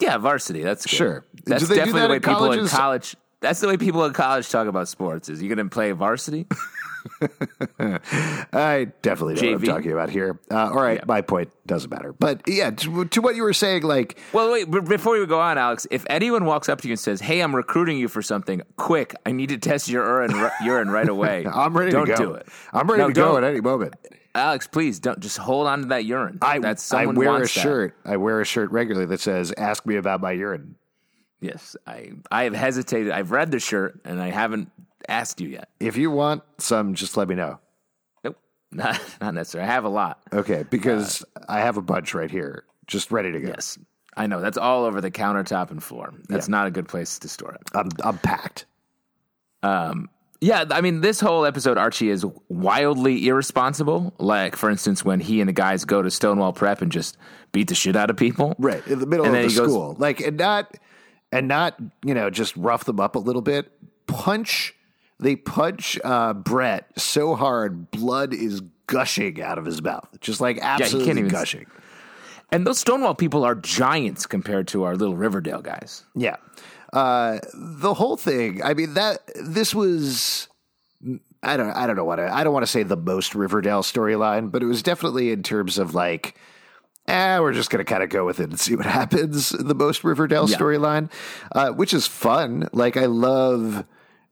[SPEAKER 2] yeah, varsity. That's good.
[SPEAKER 1] Sure.
[SPEAKER 2] That's
[SPEAKER 1] Do they do
[SPEAKER 2] definitely
[SPEAKER 1] that
[SPEAKER 2] the way people in college. That's the way people in college talk about sports. Is you going to play varsity? [laughs] [laughs]
[SPEAKER 1] I definitely know what I'm talking about here. Uh, all right, my point doesn't matter. But yeah, to, to what you were saying, like,
[SPEAKER 2] Well, wait. b- Before we go on, Alex, if anyone walks up to you and says, "Hey, I'm recruiting you for something," quick, I need to test your urine, [laughs] urine right away. [laughs]
[SPEAKER 1] I'm ready
[SPEAKER 2] don't
[SPEAKER 1] to go.
[SPEAKER 2] do it.
[SPEAKER 1] I'm ready
[SPEAKER 2] No,
[SPEAKER 1] to go at any moment.
[SPEAKER 2] Alex, please don't. Just hold on to that urine.
[SPEAKER 1] I,
[SPEAKER 2] That's
[SPEAKER 1] I wear a
[SPEAKER 2] wants that.
[SPEAKER 1] shirt. I wear a shirt regularly that says, "Ask me about my urine."
[SPEAKER 2] Yes, I I have hesitated. I've read the shirt and I haven't asked you yet.
[SPEAKER 1] If you want some, just let me know.
[SPEAKER 2] Nope, [laughs] not not necessarily. I have a lot.
[SPEAKER 1] Okay, because I have a bunch right here, just ready to go.
[SPEAKER 2] Yes, I know. That's all over the countertop and floor. That's not a good place to store it.
[SPEAKER 1] I'm I'm packed.
[SPEAKER 2] Um, Yeah, I mean, this whole episode, Archie is wildly irresponsible. Like, for instance, when he and the guys go to Stonewall Prep and just beat the shit out of people.
[SPEAKER 1] Right in the middle
[SPEAKER 2] And
[SPEAKER 1] of the
[SPEAKER 2] he goes-
[SPEAKER 1] school, like, and not and not you know just rough them up a little bit. Punch. They punch uh, Bret so hard, blood is gushing out of his mouth, just like absolutely
[SPEAKER 2] even-
[SPEAKER 1] gushing.
[SPEAKER 2] And those Stonewall people are giants compared to our little Riverdale guys.
[SPEAKER 1] Yeah. Uh, the whole thing. I mean that this was. I don't. I don't know what. I, I don't want to say the most Riverdale storyline, but it was definitely in terms of like. Eh, we're just going to kind of go with it and see what [laughs] happens. The most Riverdale
[SPEAKER 2] Yeah.
[SPEAKER 1] storyline, uh, which is fun. Like I love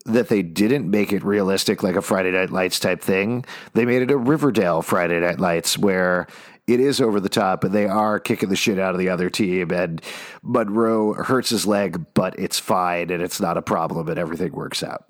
[SPEAKER 1] that they didn't make it realistic like a Friday Night Lights type thing. They made it a Riverdale Friday Night Lights where it is over the top and they are kicking the shit out of the other team and Munroe hurts his leg, but it's fine and it's not a problem and everything works out.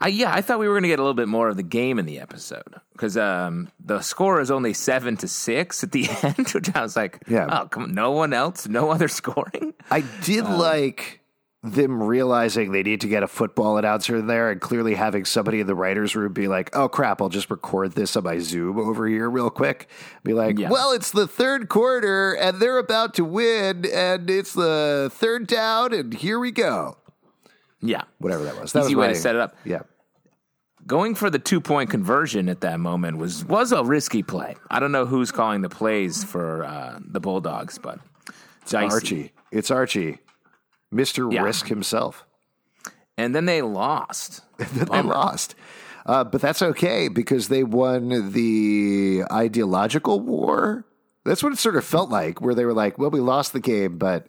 [SPEAKER 2] I, yeah, I thought we were going to get a little bit more of the game in the episode because um, the score is only seven to six at the [laughs] end, which I was like,
[SPEAKER 1] Yeah.
[SPEAKER 2] oh, come on, no one else, no other scoring.
[SPEAKER 1] I did like them realizing they need to get a football announcer in there and clearly having somebody in the writers room be like, oh crap, I'll just record this on my Zoom over here real quick. Be like,
[SPEAKER 2] Yeah.
[SPEAKER 1] well, it's the third quarter and they're about to win and it's the third down and here we go.
[SPEAKER 2] Yeah,
[SPEAKER 1] Whatever that was. That
[SPEAKER 2] Easy
[SPEAKER 1] was
[SPEAKER 2] way
[SPEAKER 1] my-
[SPEAKER 2] to set it up.
[SPEAKER 1] Yeah.
[SPEAKER 2] going for the two point conversion at that moment was was a risky play. I don't know who's calling the plays for uh, the Bulldogs, but dicey.
[SPEAKER 1] Archie. It's Archie. Mr.
[SPEAKER 2] Yeah.
[SPEAKER 1] Risk himself.
[SPEAKER 2] and then they lost. [laughs]
[SPEAKER 1] that they lost. Uh, but that's okay because they won the ideological war. That's what it sort of felt like, where they were like, well, we lost the game, but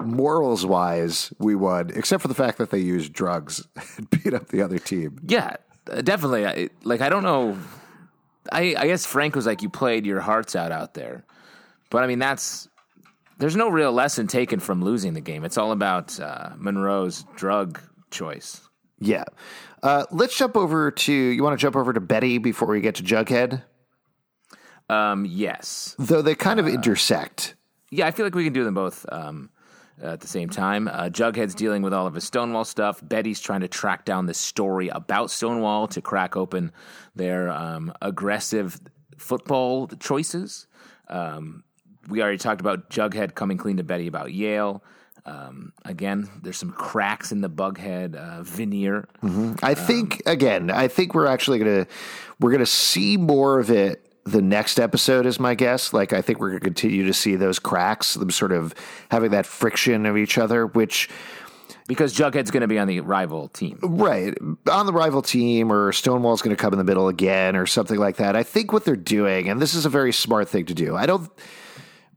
[SPEAKER 1] morals wise, we won, except for the fact that they used drugs [laughs] and beat up the other team.
[SPEAKER 2] Yeah, definitely. I, like I don't know. I I guess Frank was like, you played your hearts out out there, but I mean that's there's no real lesson taken from losing the game. It's all about uh, Munroe's drug choice.
[SPEAKER 1] Yeah. Uh, let's jump over to, you want to jump over to Betty before we get to Jughead?
[SPEAKER 2] Um, yes.
[SPEAKER 1] Though they kind of intersect.
[SPEAKER 2] Yeah, I feel like we can do them both um, at the same time. Uh, Jughead's dealing with all of his Stonewall stuff. Betty's trying to track down the story about Stonewall to crack open their um, aggressive football choices. Um, we already talked about Jughead coming clean to Betty about Yale. Um, again, there's some cracks in the Bughead uh, veneer.
[SPEAKER 1] I think again, I think we're actually gonna we're gonna see more of it the next episode is my guess. Like I think we're gonna continue to see those cracks, them sort of having that friction of each other, which
[SPEAKER 2] Because Jughead's going to be on the rival team.
[SPEAKER 1] right on the rival team or Stonewall's gonna come in the middle again or something like that. I think what they're doing, and this is a very smart thing to do. I don't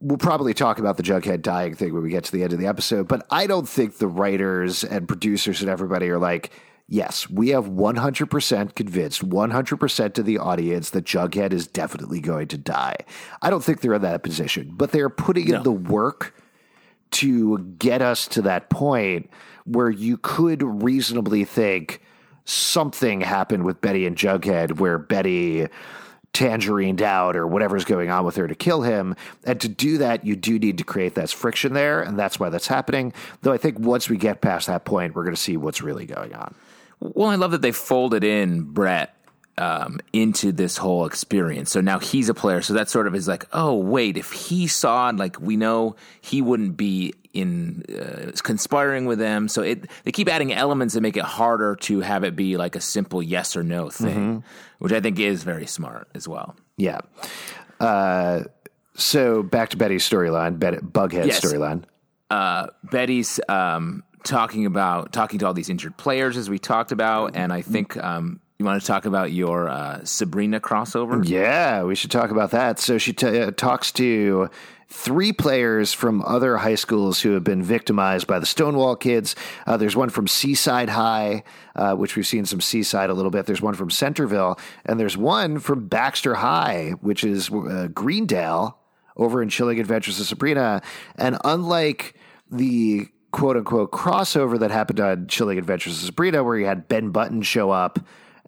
[SPEAKER 1] we'll probably talk about the Jughead dying thing when we get to the end of the episode, but I don't think the writers and producers and everybody are like, yes, we have 100% convinced, 100% to the audience that Jughead is definitely going to die. I don't think they're in that position, but they're putting in the work to get us to that point where you could reasonably think something happened with Betty and Jughead where Betty tangerined out or whatever's going on with her to kill him. And to do that, you do need to create that friction there, and that's why that's happening. Though I think once we get past that point, we're going to see what's really going on.
[SPEAKER 2] Well, I love that they folded in Bret um, into this whole experience. So now he's a player. So that sort of is like, oh wait, if he saw, like we know he wouldn't be in uh, conspiring with them. So it they keep adding elements that make it harder to have it be like a simple yes or no thing, mm-hmm. which I think is very smart as well.
[SPEAKER 1] Yeah. Uh, so back to Betty's storyline, Bughead yes. storyline.
[SPEAKER 2] Uh, Betty's um, talking about talking to all these injured players as we talked about, and I think um, you want to talk about your uh, Sabrina crossover?
[SPEAKER 1] Yeah, we should talk about that. So she t- uh, talks to three players from other high schools who have been victimized by the Stonewall kids. Uh, there's one from Seaside High, uh, which we've seen some Seaside a little bit. There's one from Centerville, and there's one from Baxter High, which is uh, Greendale over in Chilling Adventures of Sabrina. And unlike the quote unquote crossover that happened on Chilling Adventures of Sabrina, where you had Ben Button show up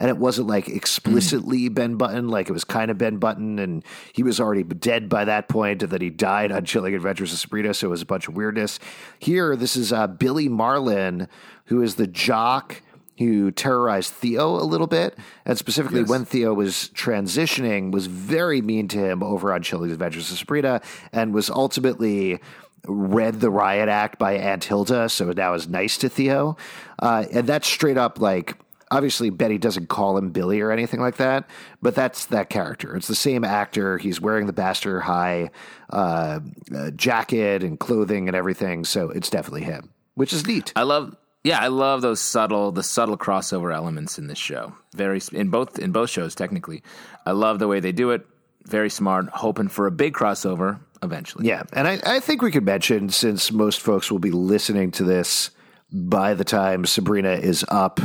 [SPEAKER 1] and it wasn't like explicitly mm. Ben Button, like it was kind of Ben Button, and he was already dead by that point, and that he died on Chilling Adventures of Sabrina, so it was a bunch of weirdness. Here, this is uh, Billy Marlin, who is the jock who terrorized Theo a little bit, and specifically yes. when Theo was transitioning, was very mean to him over on Chilling Adventures of Sabrina, and was ultimately read the riot act by Aunt Hilda, so now is nice to Theo, uh, and that's straight up like obviously Betty doesn't call him Billy or anything like that, but that's that character. It's the same actor. He's wearing the Baxter High uh, uh, jacket and clothing and everything, so it's definitely him, which is neat.
[SPEAKER 2] I love. Yeah, I love those subtle, the subtle crossover elements in this show. Very in both in both shows. Technically, I love the way they do it. Very smart. Hoping for a big crossover eventually.
[SPEAKER 1] Yeah, and I, I think we could mention since most folks will be listening to this by the time Sabrina is up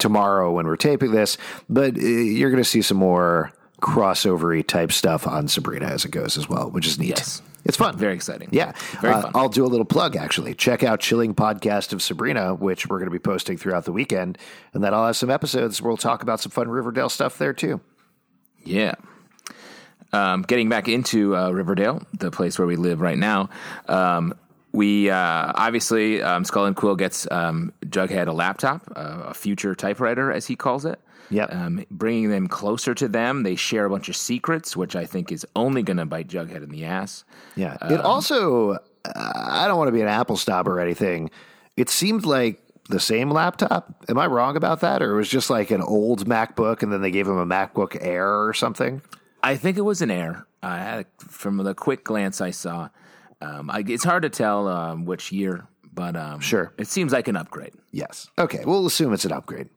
[SPEAKER 1] tomorrow when we're taping this, but uh, you're going to see some more crossovery type stuff on Sabrina as it goes as well, which is neat.
[SPEAKER 2] Yes.
[SPEAKER 1] It's fun.
[SPEAKER 2] Very exciting.
[SPEAKER 1] Yeah. Very uh, I'll do a little plug actually. Check out Chilling Podcast of Sabrina, which we're going to be posting throughout the weekend. And then I'll have some episodes where we'll talk about some fun Riverdale stuff there too.
[SPEAKER 2] Yeah. Um, getting back into uh, Riverdale, the place where we live right now, um, we uh, obviously um, Skull and Quill gets um, Jughead a laptop, uh, a future typewriter as he calls it.
[SPEAKER 1] Yeah,
[SPEAKER 2] um, bringing them closer to them. They share a bunch of secrets, which I think is only going to bite Jughead in the ass.
[SPEAKER 1] Yeah, it um, also. Uh, I don't want to be an Apple stop or anything. It seemed like the same laptop. Am I wrong about that, or it was just like an old MacBook, and then they gave him a MacBook Air or something?
[SPEAKER 2] I think it was an Air. Uh, from the quick glance I saw. Um, I, it's hard to tell um, which year, but um,
[SPEAKER 1] sure,
[SPEAKER 2] it seems like an upgrade.
[SPEAKER 1] Yes. Okay, we'll assume it's an upgrade.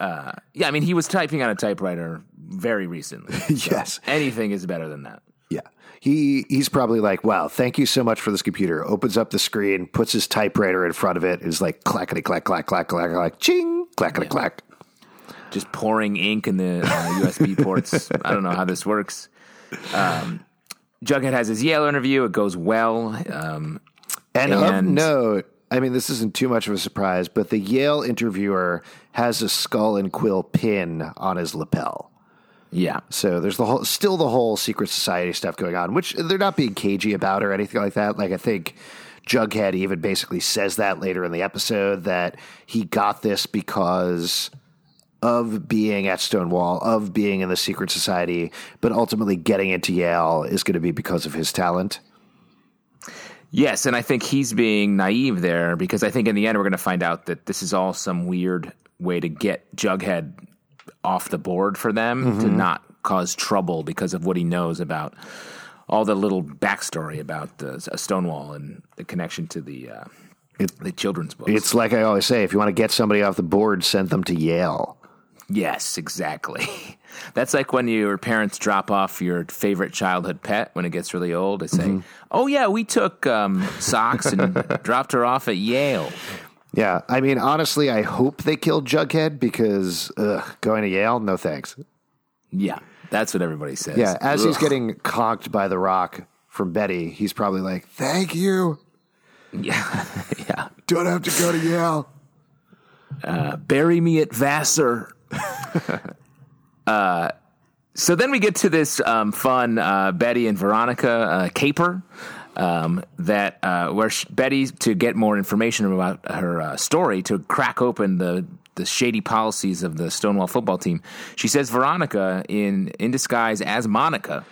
[SPEAKER 2] Uh, yeah, I mean, he was typing on a typewriter very recently. [laughs]
[SPEAKER 1] So yes,
[SPEAKER 2] anything is better than that.
[SPEAKER 1] Yeah, he he's probably like, "Wow, thank you so much for this computer." Opens up the screen, puts his typewriter in front of it, is like clackety clack clack clack clack clack, ching clackety clack.
[SPEAKER 2] Just pouring ink in the uh, USB ports. [laughs] I don't know how this works. Um, Jughead has his Yale interview. It goes well. Um,
[SPEAKER 1] and, and of note, I mean, this isn't too much of a surprise, but the Yale interviewer has a skull and quill pin on his lapel.
[SPEAKER 2] Yeah.
[SPEAKER 1] So there's the whole, still the whole secret society stuff going on, which they're not being cagey about or anything like that. Like I think Jughead even basically says that later in the episode that he got this because of being at Stonewall, of being in the secret society, but ultimately getting into Yale is going to be because of his talent.
[SPEAKER 2] Yes, and I think he's being naive there because I think in the end we're going to find out that this is all some weird way to get Jughead off the board for them mm-hmm. to not cause trouble because of what he knows about all the little backstory about the Stonewall and the connection to the uh, it, the children's books.
[SPEAKER 1] It's like I always say: if you want to get somebody off the board, send them to Yale.
[SPEAKER 2] Yes, exactly. [laughs] That's like when your parents drop off your favorite childhood pet when it gets really old. They say, mm-hmm. "Oh yeah, we took um, socks and [laughs] dropped her off at Yale."
[SPEAKER 1] Yeah, I mean, honestly, I hope they killed Jughead because ugh, going to Yale, no thanks.
[SPEAKER 2] Yeah, that's what everybody says.
[SPEAKER 1] Yeah, as ugh. he's getting conked by the rock from Betty, he's probably like, "Thank you."
[SPEAKER 2] Yeah, [laughs] yeah.
[SPEAKER 1] Don't have to go to Yale.
[SPEAKER 2] Uh, bury me at Vassar. [laughs] uh, so then we get to this um, fun uh, Betty and Veronica uh, caper. Um, that uh, where she, Betty to get more information about her uh, story to crack open the the shady policies of the Stonewall football team. She says Veronica in in disguise as Monica,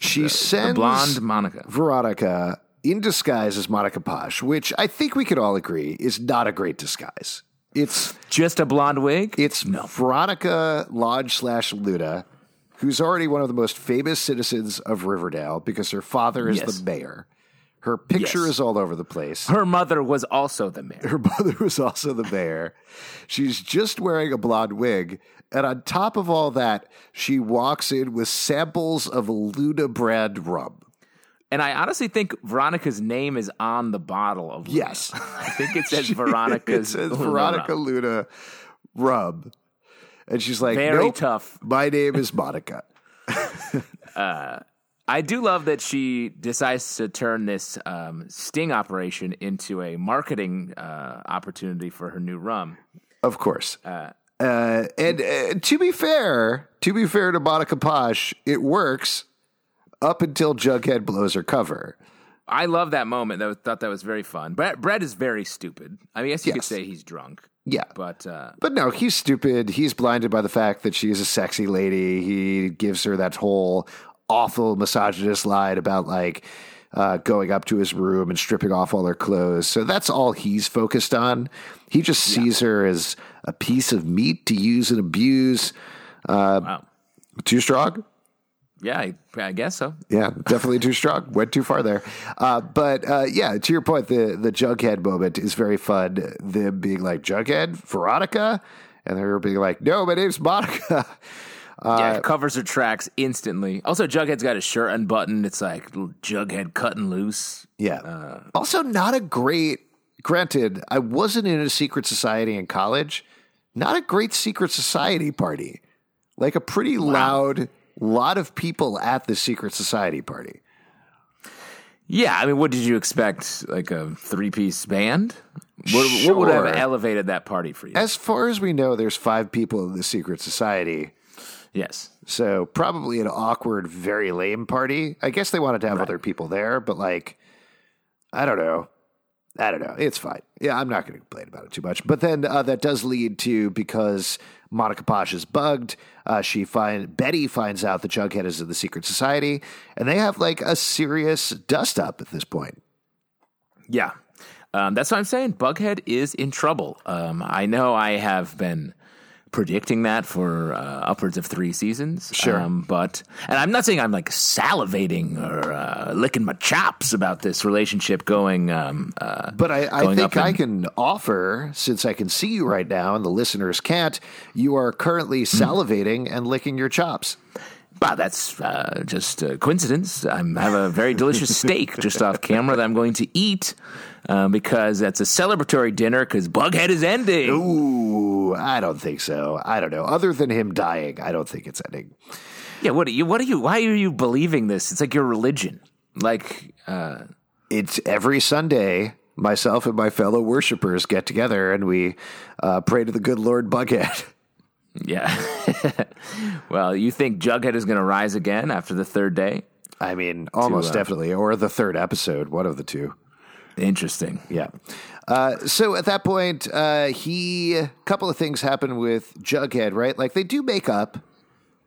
[SPEAKER 1] She
[SPEAKER 2] the
[SPEAKER 1] sends
[SPEAKER 2] blonde Monica.
[SPEAKER 1] Veronica in disguise as Monica Posh, which I think we could all agree is not a great disguise. It's
[SPEAKER 2] Just a blonde wig.
[SPEAKER 1] it's Veronica Lodge slash Luda, who's already one of the most famous citizens of Riverdale because her father is
[SPEAKER 2] Yes.
[SPEAKER 1] the mayor. Her picture
[SPEAKER 2] Yes.
[SPEAKER 1] is all over the place.
[SPEAKER 2] her mother was also the mayor.
[SPEAKER 1] Her [laughs] mother was also the mayor. She's just wearing a blonde wig. And on top of all that, she walks in with samples of Luda brand rum.
[SPEAKER 2] And I honestly think Veronica's name is on the bottle of. Luna.
[SPEAKER 1] Yes.
[SPEAKER 2] I think it [laughs] says Veronica's.
[SPEAKER 1] it says
[SPEAKER 2] Luna
[SPEAKER 1] Veronica
[SPEAKER 2] rum.
[SPEAKER 1] Luna rum. And she's like,
[SPEAKER 2] Very
[SPEAKER 1] nope,
[SPEAKER 2] tough.
[SPEAKER 1] My name is Monica. [laughs]
[SPEAKER 2] I do love that she decides to turn this um, sting operation into a marketing uh, opportunity for her new rum.
[SPEAKER 1] Of course. Uh, and uh, to be fair, to be fair to Monica Posh, it works up until Jughead blows her cover.
[SPEAKER 2] I love that moment. That was, thought that was very fun. Bret, Bret is very stupid. I mean, I guess you could say he's drunk,
[SPEAKER 1] Yeah.
[SPEAKER 2] but uh,
[SPEAKER 1] But no, he's stupid. He's blinded by the fact that she's a sexy lady. He gives her that whole awful misogynist lie about like uh, going up to his room and stripping off all her clothes. So that's all he's focused on. He just sees her as a piece of meat to use and abuse.
[SPEAKER 2] wow.
[SPEAKER 1] Too strong?
[SPEAKER 2] Yeah, I, I guess so.
[SPEAKER 1] Yeah, definitely too strong. [laughs] Went too far there. Uh, but uh, yeah, to your point, the the Jughead moment is very fun. Them being like Jughead, Veronica, and her being like, "No, my name's Monica." [laughs]
[SPEAKER 2] yeah, it covers her tracks instantly. Also, Jughead's got his shirt unbuttoned. It's like Jughead cutting loose.
[SPEAKER 1] Yeah. also, not a great. Granted, I wasn't in a secret society in college. Not a great secret society party. Like a pretty loud lot of people at the secret society party.
[SPEAKER 2] Yeah, I mean, what did you expect? Like a three piece band? What, what would have elevated that party for you?
[SPEAKER 1] As far as we know, there's five people in the secret society.
[SPEAKER 2] yes.
[SPEAKER 1] So probably an awkward, very lame party. I guess they wanted to have other people there, but like, I don't know. I don't know. It's fine. Yeah, I'm not going to complain about it too much. But then uh, that does lead to because Monica Posh is bugged. Uh, she find Betty finds out that Jughead is in the secret society, and they have like a serious dust up at this point.
[SPEAKER 2] Yeah. Um, that's what I'm saying. Bughead is in trouble. Um, I know I have been predicting that for uh, upwards of three seasons.
[SPEAKER 1] Sure.
[SPEAKER 2] Um, but, and I'm not saying I'm like salivating or uh, licking my chops about this relationship going. Um, uh,
[SPEAKER 1] But I, I think I can offer, since I can see you right now and the listeners can't, you are currently salivating and licking your chops.
[SPEAKER 2] But that's uh, just a coincidence. I have a very delicious [laughs] steak just off camera that I'm going to eat uh, because that's a celebratory dinner because Bughead is ending.
[SPEAKER 1] Ooh, I don't think so. I don't know. Other than him dying, I don't think it's ending.
[SPEAKER 2] Yeah, what are you? What are you? Why are you believing this? It's like your religion. Like, uh,
[SPEAKER 1] It's every Sunday. Myself and my fellow worshippers get together and we uh, pray to the good Lord Bughead. [laughs]
[SPEAKER 2] yeah. [laughs] well, you think Jughead is going to rise again after the third day?
[SPEAKER 1] I mean, almost
[SPEAKER 2] uh,
[SPEAKER 1] definitely, or the third episode, one of the two.
[SPEAKER 2] Interesting.
[SPEAKER 1] Yeah. Uh, so at that point, uh, he a couple of things happen with Jughead, right? Like they do make up.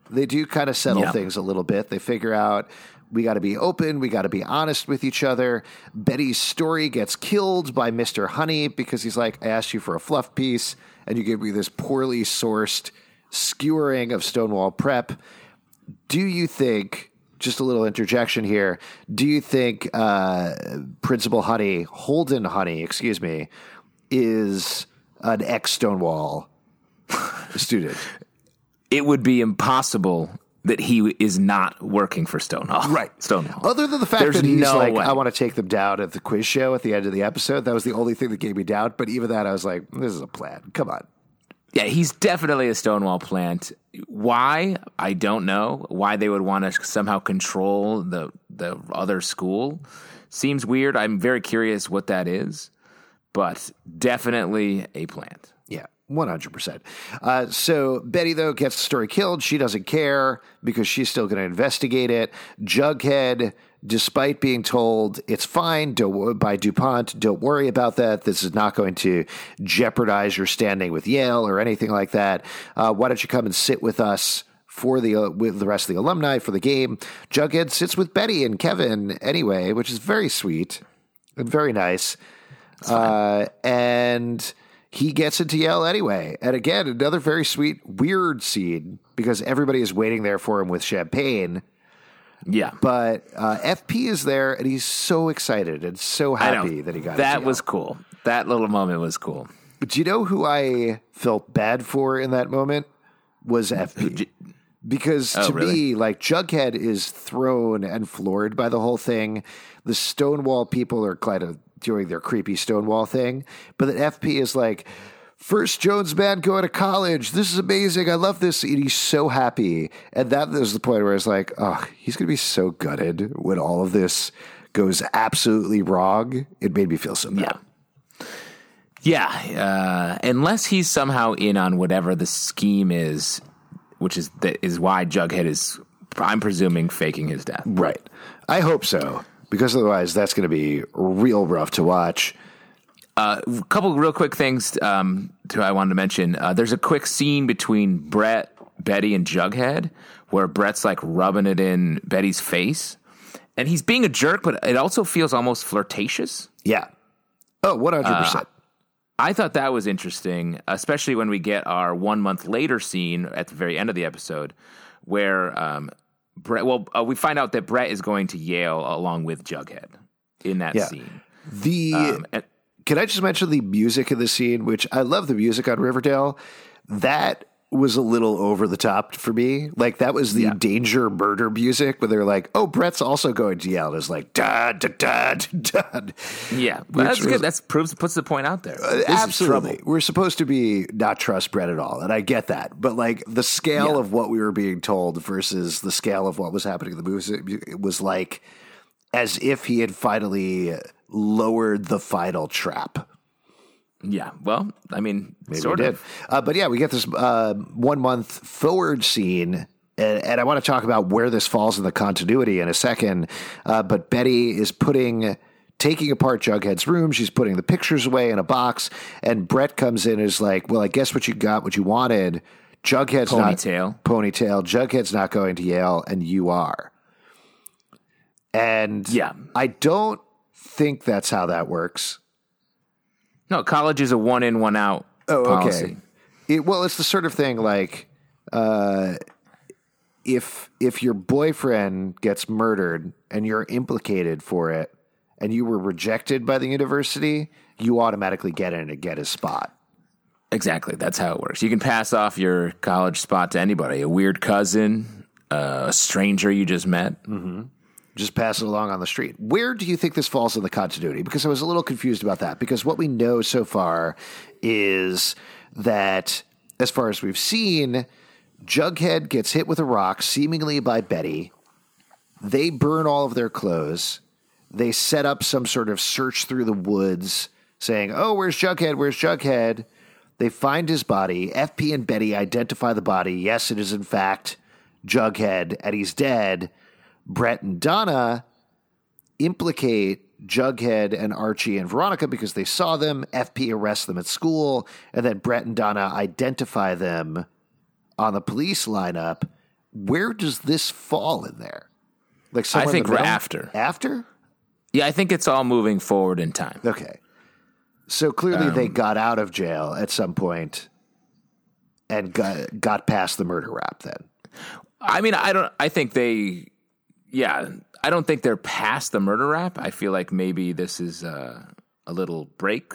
[SPEAKER 1] They do kind of settle
[SPEAKER 2] Yeah.
[SPEAKER 1] things a little bit. They figure out we got to be open, we got to be honest with each other. Betty's story gets killed by Mister Honey because he's like, "I asked you for a fluff piece, and you gave me this poorly sourced skewering of Stonewall Prep." Do you think? Just a little interjection here. Do you think uh, Principal Honey, Holden Honey, excuse me, is an ex Stonewall [laughs] student?
[SPEAKER 2] It would be impossible that he is not working for Stonewall. Right. Stonewall.
[SPEAKER 1] Other than the fact
[SPEAKER 2] There's
[SPEAKER 1] that he's
[SPEAKER 2] no
[SPEAKER 1] like,
[SPEAKER 2] way.
[SPEAKER 1] I want to take them down at the quiz show at the end of the episode. That was the only thing that gave me doubt. But even that, I was like, this is a plan. Come on.
[SPEAKER 2] Yeah, he's definitely a Stonewall plant. Why? I don't know. Why they would want to somehow control the the other school seems weird. I'm very curious what that is, but definitely a plant.
[SPEAKER 1] Yeah, 100%. Uh, so Betty, though, gets the story killed. She doesn't care because she's still going to investigate it. Jughead, despite being told it's fine don't, by DuPont, don't worry about that. This is not going to jeopardize your standing with Yale or anything like that. Uh, why don't you come and sit with us? For the uh, with the rest of the alumni for the game, Jughead sits with Betty and Kevin anyway, which is very sweet and very nice. Uh, and he gets into Yale anyway. And again, another very sweet, weird scene because everybody is waiting there for him with champagne.
[SPEAKER 2] Yeah,
[SPEAKER 1] But uh, FP is there and he's so excited and so happy that he got
[SPEAKER 2] that was cool. That little moment was cool.
[SPEAKER 1] But do you know who I felt bad for in that moment? Was FP. Because
[SPEAKER 2] Oh,
[SPEAKER 1] to
[SPEAKER 2] really?
[SPEAKER 1] me, like Jughead is thrown and floored by the whole thing. The Stonewall people are kind of doing their creepy Stonewall thing, but then FP is like, first Jones man going to college. This is amazing. I love this. And he's so happy. And that was the point where it's like, oh, he's going to be so gutted when all of this goes absolutely wrong. It made me feel so bad.
[SPEAKER 2] Yeah. Yeah, uh, unless he's somehow in on whatever the scheme is, which is that is why Jughead is, I'm presuming, faking his death.
[SPEAKER 1] Right. I hope so, because otherwise that's going to be real rough to watch.
[SPEAKER 2] A couple real quick things um, to I wanted to mention. Uh, there's a quick scene between Bret, Betty, and Jughead where Bret's like rubbing it in Betty's face, and he's being a jerk, but it also feels almost flirtatious.
[SPEAKER 1] Yeah. Oh, 100%.
[SPEAKER 2] I thought that was interesting, especially when we get our one month later scene at the very end of the episode, where um, Bret. Well, uh, we find out that Bret is going to Yale along with Jughead in that
[SPEAKER 1] Yeah.
[SPEAKER 2] scene.
[SPEAKER 1] the
[SPEAKER 2] Um, and,
[SPEAKER 1] Can I just mention the music in the scene, which I love the music on Riverdale? That was a little over the top for me. Like that was the
[SPEAKER 2] Yeah.
[SPEAKER 1] danger murder music where they're like, "Oh, Bret's also going to yell." And it's like, "Da da da da."
[SPEAKER 2] yeah, but that's
[SPEAKER 1] was-
[SPEAKER 2] good. That's proves puts the point out there. Uh, is
[SPEAKER 1] Absolutely. We're supposed to be not trust Bret at all. And I get that. But like the scale
[SPEAKER 2] Yeah.
[SPEAKER 1] of what we were being told versus the scale of what was happening in the music it was like as if he had finally lowered the final trap.
[SPEAKER 2] Yeah. Well, I mean,
[SPEAKER 1] Maybe
[SPEAKER 2] sort of.
[SPEAKER 1] did. Uh, but yeah, we get this uh, one month forward scene. And, and I want to talk about where this falls in the continuity in a second. Uh, but Betty is putting, taking apart Jughead's room. She's putting the pictures away in a box. And Bret comes in and is like, Well, I guess what you got, what you wanted. Jughead's
[SPEAKER 2] Ponytail.
[SPEAKER 1] not ponytail. Jughead's not going to Yale, and you are. And
[SPEAKER 2] Yeah.
[SPEAKER 1] I don't think that's how that works.
[SPEAKER 2] No, college is a one in, one out
[SPEAKER 1] Oh,
[SPEAKER 2] policy.
[SPEAKER 1] okay. It, well, it's the sort of thing like uh, if if your boyfriend gets murdered and you're implicated for it, and you were rejected by the university, you automatically get in and get a spot.
[SPEAKER 2] Exactly. That's how it works. You can pass off your college spot to anybody a weird cousin, uh, a stranger you just met.
[SPEAKER 1] Just pass it along on the street. Where do you think this falls in the continuity? Because I was a little confused about that. Because what we know so far is that, as far as we've seen, Jughead gets hit with a rock, seemingly by Betty. They burn all of their clothes. They set up some sort of search through the woods, saying, Oh, where's Jughead? Where's Jughead? They find his body. FP and Betty identify the body. Yes, it is in fact Jughead, and he's dead. Bret and Donna implicate Jughead and Archie and Veronica because they saw them. FP arrests them at school, and then Bret and Donna identify them on the police lineup. Where does this fall in there? Like in
[SPEAKER 2] think
[SPEAKER 1] the
[SPEAKER 2] after.
[SPEAKER 1] After?
[SPEAKER 2] Yeah, I think it's all moving forward in time.
[SPEAKER 1] Okay. So clearly they um, got out of jail at some point and got got past the murder rap then.
[SPEAKER 2] I mean, I don't. I think they. Yeah, I don't think they're past the murder rap. I feel like maybe this is uh, a little break,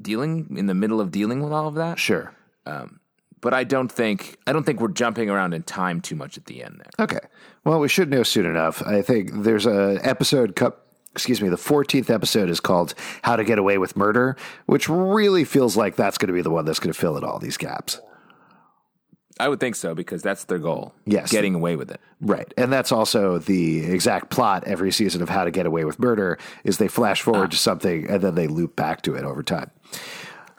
[SPEAKER 2] dealing in the middle of dealing with all of that.
[SPEAKER 1] Sure.
[SPEAKER 2] But I don't think I don't think we're jumping around in time too much at the end there.
[SPEAKER 1] Okay. Well, we should know soon enough. I think there's a episode. Co- excuse me. The 14th episode is called "How to Get Away with Murder," which really feels like that's going to be the one that's going to fill in all these gaps.
[SPEAKER 2] I would think so because that's their goal.
[SPEAKER 1] Yes.
[SPEAKER 2] getting away with it.
[SPEAKER 1] Right. And that's also the exact plot every season of How to Get Away with Murder is they flash forward to something and then they loop back to it over time.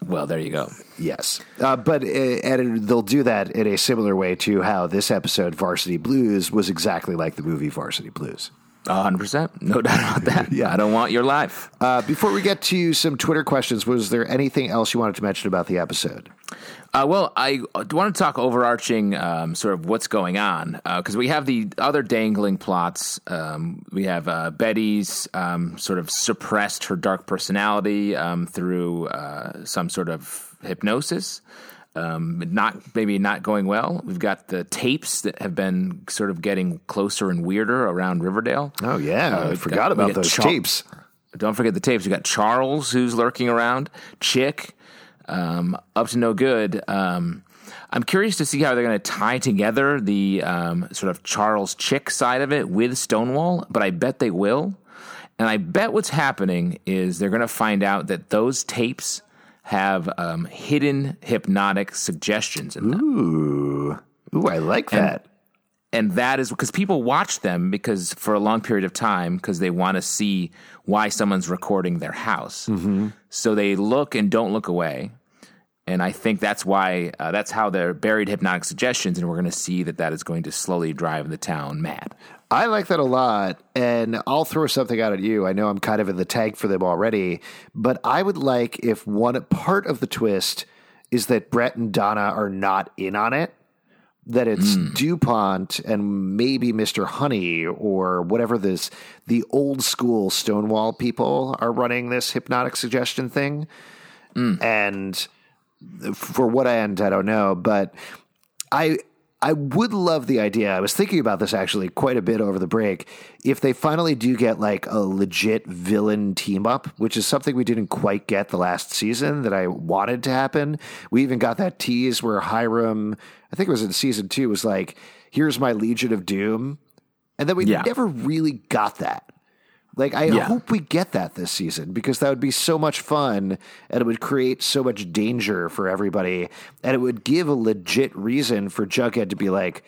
[SPEAKER 2] Well, there you go.
[SPEAKER 1] Yes, uh, but uh, and they'll do that in a similar way to how this episode, Varsity Blues, was exactly like the movie Varsity Blues.
[SPEAKER 2] Hundred percent, no [laughs] doubt about that. yeah, I don't want your life.
[SPEAKER 1] Uh, before we get to some Twitter questions, was there anything else you wanted to mention about the episode?
[SPEAKER 2] Uh, well, I want to talk overarching um, sort of what's going on because uh, we have the other dangling plots. Um, we have uh, Betty's um, sort of suppressed her dark personality um, through uh, some sort of hypnosis. Um, not maybe not going well. We've got the tapes that have been sort of getting closer and weirder around Riverdale.
[SPEAKER 1] Oh yeah, uh, I forgot got, about those Char- tapes.
[SPEAKER 2] Don't forget the tapes. We got Charles who's lurking around. Chic um, up to no good. Um, I'm curious to see how they're going to tie together the um, sort of Charles Chic side of it with Stonewall, but I bet they will. And I bet what's happening is they're going to find out that those tapes have um, hidden hypnotic suggestions in them.
[SPEAKER 1] Ooh, ooh, I like that.
[SPEAKER 2] And, and that is because people watch them because for a long period of time because they want to see why someone's recording their house. Mm-hmm. So they look and don't look away. And I think that's why uh, that's how they're buried hypnotic suggestions, and we're going to see that that is going to slowly drive the town mad.
[SPEAKER 1] I like that a lot, and I'll throw something out at you. I know I'm kind of in the tank for them already, but I would like if one part of the twist is that Bret and Donna are not in on it that it's mm. DuPont and maybe Mr. Honey or whatever this the old school Stonewall people are running this hypnotic suggestion thing. Mm. And for what end, I don't know, but I I would love the idea. I was thinking about this actually quite a bit over the break. If they finally do get like a legit villain team up, which is something we didn't quite get the last season that I wanted to happen. We even got that tease where Hiram, I think it was in season two, was like, here's my Legion of Doom. And then we yeah. never really got that. Like, I yeah. hope we get that this season because that would be so much fun and it would create so much danger for everybody. And it would give a legit reason for Jughead to be like,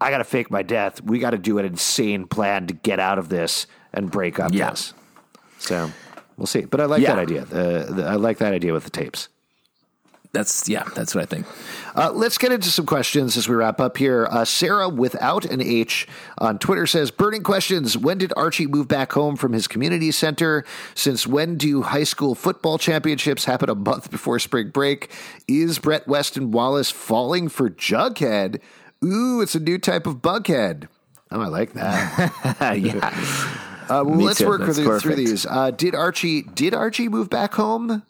[SPEAKER 1] I got to fake my death. We got to do an insane plan to get out of this and break up yeah. this. So we'll see. But I like yeah. that idea. The, the, I like that idea with the tapes
[SPEAKER 2] that's yeah, that's what I think.
[SPEAKER 1] Uh, let's get into some questions as we wrap up here. Uh, Sarah, without an H, on Twitter says, "Burning questions: When did Archie move back home from his community center? Since when do high school football championships happen a month before spring break? Is Bret Weston Wallis falling for Jughead? Ooh, it's a new type of bughead. Oh, I like that. [laughs]
[SPEAKER 2] yeah."
[SPEAKER 1] Uh, well, let's too. work through, through these. Uh, did Archie did Archie move back home?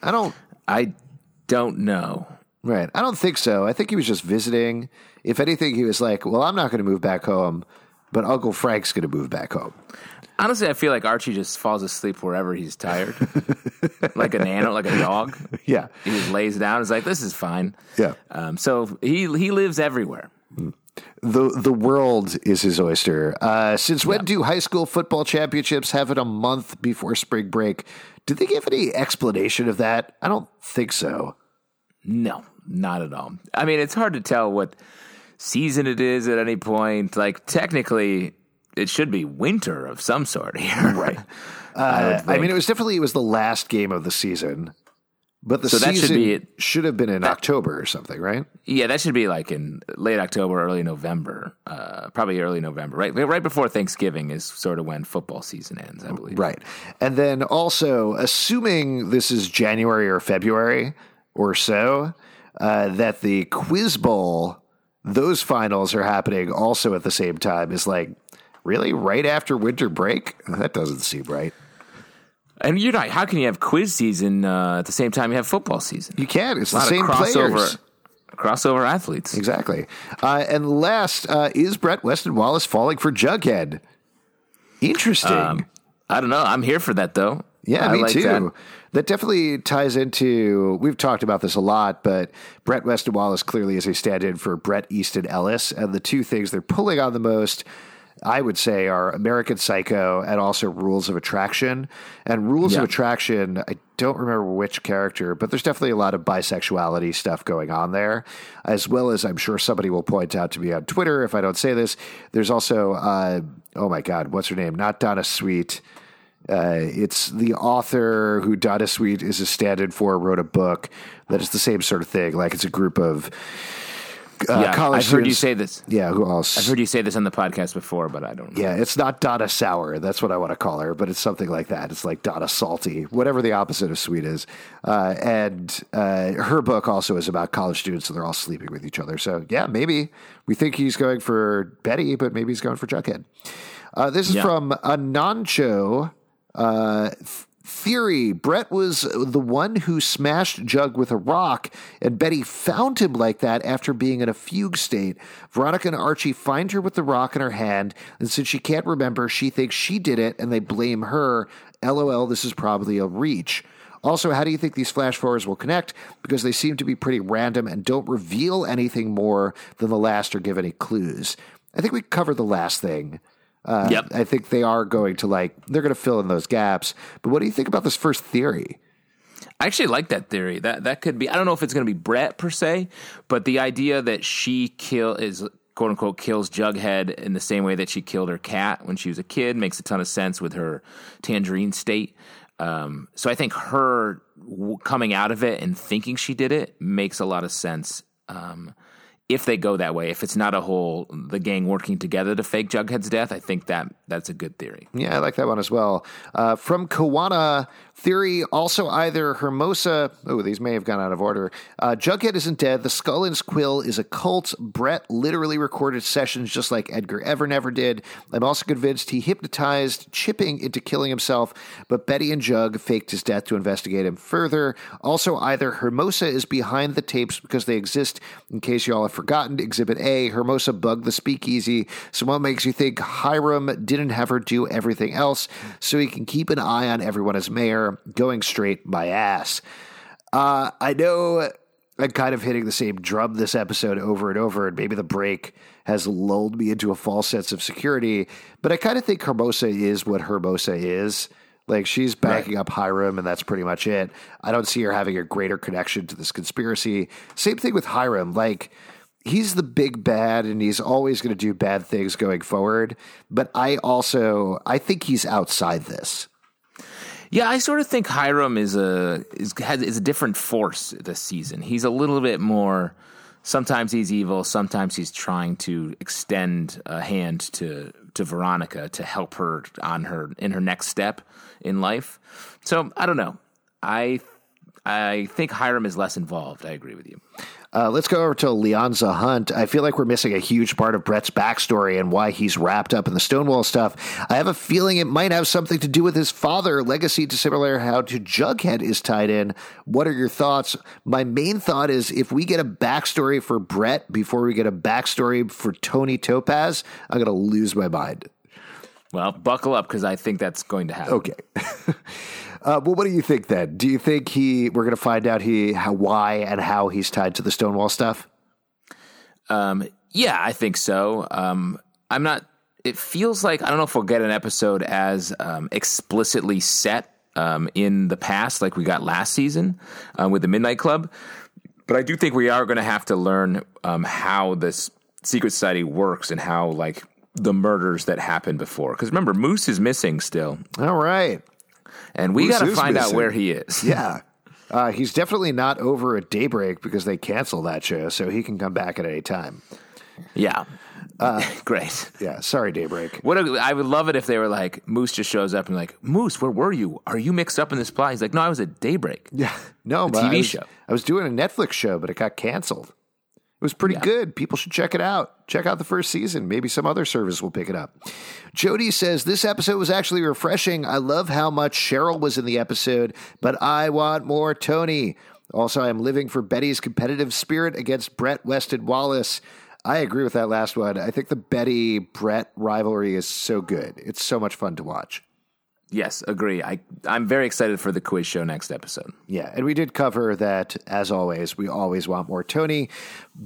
[SPEAKER 1] I don't.
[SPEAKER 2] I don't know.
[SPEAKER 1] Right. I don't think so. I think he was just visiting. If anything, he was like, well, I'm not going to move back home, but Uncle Frank's going to move back home.
[SPEAKER 2] Honestly, I feel like Archie just falls asleep wherever he's tired, [laughs] like an animal, like a dog. [laughs]
[SPEAKER 1] Yeah,
[SPEAKER 2] he just lays down. He's like, "This is fine."
[SPEAKER 1] Yeah.
[SPEAKER 2] Um, so he he lives everywhere.
[SPEAKER 1] The the world is his oyster. Uh, since when yeah. do high school football championships have it a month before spring break? Did they give any explanation of that? I don't think so.
[SPEAKER 2] No, not at all. I mean, it's hard to tell what season it is at any point. Like, technically, it should be winter of some sort here.
[SPEAKER 1] Right. [laughs] Uh, I, I, mean, it was definitely it was the last game of the season, but the so season should, be, should have been in that, October or something, right?
[SPEAKER 2] Yeah, that should be like in late October, early November, uh, probably early November, right? Right before Thanksgiving is sort of when football season ends, I believe.
[SPEAKER 1] Right, and then also assuming this is January or February or so, uh, that the Quiz Bowl, those finals are happening also at the same time. Is like really right after winter break? That doesn't seem right.
[SPEAKER 2] And you're not. How can you have quiz season uh, at the same time you have football season?
[SPEAKER 1] You can't. It's the same crossover, players.
[SPEAKER 2] Crossover athletes.
[SPEAKER 1] Exactly. Uh, and last, uh, is Bret Weston Wallis falling for Jughead? Interesting. Um,
[SPEAKER 2] I don't know. I'm here for that though.
[SPEAKER 1] Yeah, I me like too. That. that. definitely ties into. We've talked about this a lot, but Bret Weston Wallis clearly is a stand-in for Bret Easton Ellis, and the two things they're pulling on the most I would say are American Psycho and also Rules of Attraction. And Rules of Attraction, I don't remember which character, but there's definitely a lot of bisexuality stuff going on there, as well as I'm sure somebody will point out to me on Twitter if I don't say this. There's also, uh, oh my God, what's her name? Not Donna Sweet. Uh, it's the author who Donna Sweet is a stand-in for wrote a book that is the same sort of thing. Like it's a group of uh,
[SPEAKER 2] yeah,
[SPEAKER 1] college
[SPEAKER 2] I've heard you say this.
[SPEAKER 1] Yeah, who else?
[SPEAKER 2] I've heard you say this on the podcast before, but I don't.
[SPEAKER 1] Yeah, it's not Donna Sour. That's what I want to call her, but it's something like that. It's like Donna Salty, whatever the opposite of sweet is. Uh, and uh, her book also is about college students, and they're all sleeping with each other. So, yeah, maybe we think he's going for Betty, but maybe he's going for Jughead. Uh, this is
[SPEAKER 2] Yeah.
[SPEAKER 1] from Anancho. Uh, Theory Bret was the one who smashed Jug with a rock, and Betty found him like that after being in a fugue state. Veronica and Archie find her with the rock in her hand, and since she can't remember, she thinks she did it, and they blame her. LOL, this is probably a reach. Also, how do you think these flash forwards will connect? Because they seem to be pretty random and don't reveal anything more than the last or give any clues. I think we covered the last thing. Uh,
[SPEAKER 2] Yep.
[SPEAKER 1] I think they are going to like they're going to fill in those gaps. But what do you think about this first theory?
[SPEAKER 2] I actually like that theory. That that could be. I don't know if it's going to be Bret per se, but the idea that she kill is quote unquote kills Jughead in the same way that she killed her cat when she was a kid makes a ton of sense with her tangerine state. Um, so I think her w- coming out of it and thinking she did it makes a lot of sense. Um, if they go that way, if it's not a whole the gang working together to fake Jughead's death, I think that that's a good theory.
[SPEAKER 1] Yeah, I like that one as well. Uh, from Kawana, theory also either Hermosa. Oh, these may have gone out of order. Uh, Jughead isn't dead. The Skull and Quill is a cult. Bret literally recorded sessions just like Edgar Evernever did. I'm also convinced he hypnotized Chipping into killing himself, but Betty and Jug faked his death to investigate him further. Also, either Hermosa is behind the tapes because they exist. In case you all have forgotten, Exhibit A, Hermosa bugged the speakeasy. So what makes you think Hiram didn't have her do everything else so he can keep an eye on everyone as mayor? Going straight my ass. Uh, I know I'm kind of hitting the same drum this episode over and over, and maybe the break has lulled me into a false sense of security, but I kind of think Hermosa is what Hermosa is. Like she's backing up Hiram, and that's pretty much it. I don't see her having a greater connection to this conspiracy. Same thing with Hiram. Like he's the big bad, and he's always going to do bad things going forward. But I also I think he's outside this.
[SPEAKER 2] Yeah, I sort of think Hiram is a is has is a different force this season. He's a little bit more. Sometimes he's evil. Sometimes he's trying to extend a hand to to Veronica to help her on her in her next step in life. So I don't know. I I think Hiram is less involved. I agree with you.
[SPEAKER 1] Uh, let's go over to Leonza Hunt. I feel like we're missing a huge part of Bret's backstory and why he's wrapped up in the Stonewall stuff. I have a feeling it might have something to do with his father, legacy to similar how to Jughead is tied in. What are your thoughts? My main thought is if we get a backstory for Bret before we get a backstory for Toni Topaz, I'm going to lose my mind.
[SPEAKER 2] Well, buckle up because I think that's going to happen.
[SPEAKER 1] Okay. [laughs] uh, well, what do you think then? Do you think he? We're going to find out he how why and how he's tied to the Stonewall stuff.
[SPEAKER 2] Um, yeah, I think so. Um, I'm not. It feels like I don't know if we'll get an episode as um, explicitly set um, in the past, like we got last season uh, with the Midnight Club. But I do think we are going to have to learn um, how this secret society works and how like the murders that happened before. Because remember, Moose is missing still,
[SPEAKER 1] All right.
[SPEAKER 2] and we got to find out where he is. [laughs]
[SPEAKER 1] Yeah. Uh, he's definitely not over at Daybreak because they canceled that show, so he can come back at any time.
[SPEAKER 2] Yeah, [laughs] great.
[SPEAKER 1] Yeah, sorry, Daybreak.
[SPEAKER 2] What a, I would love it if they were like Moose just shows up and like Moose, where were you? Are you mixed up in this plot? He's like, no, I was at Daybreak.
[SPEAKER 1] Yeah, no, but
[SPEAKER 2] TV
[SPEAKER 1] I was,
[SPEAKER 2] show.
[SPEAKER 1] I was doing a Netflix show, but it got canceled. Was pretty good. People should check it out. Check out the first season. Maybe some other service will pick it up. Jody says this episode was actually refreshing. I love how much Cheryl was in the episode, but I want more Toni. Also, I'm living for Betty's competitive spirit against Bret Weston Wallis. I agree with that last one. I think the Betty Bret rivalry is so good. It's so much fun to watch.
[SPEAKER 2] Yes, agree. I I'm very excited for the quiz show next episode.
[SPEAKER 1] Yeah, and we did cover that as always. We always want more Toni.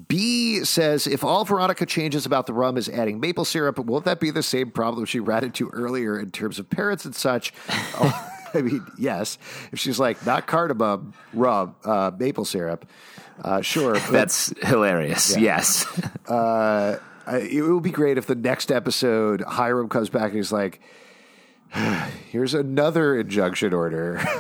[SPEAKER 1] B says if all Veronica changes about the rum is adding maple syrup, won't that be the same problem she ran into earlier in terms of parents and such? [laughs] Oh, I mean, yes. If she's like not cardamom, rum, uh, maple syrup, uh, sure. but-
[SPEAKER 2] That's hilarious. Yes.
[SPEAKER 1] uh, it would be great if the next episode Hiram comes back and he's like, Here's another injunction order. [laughs]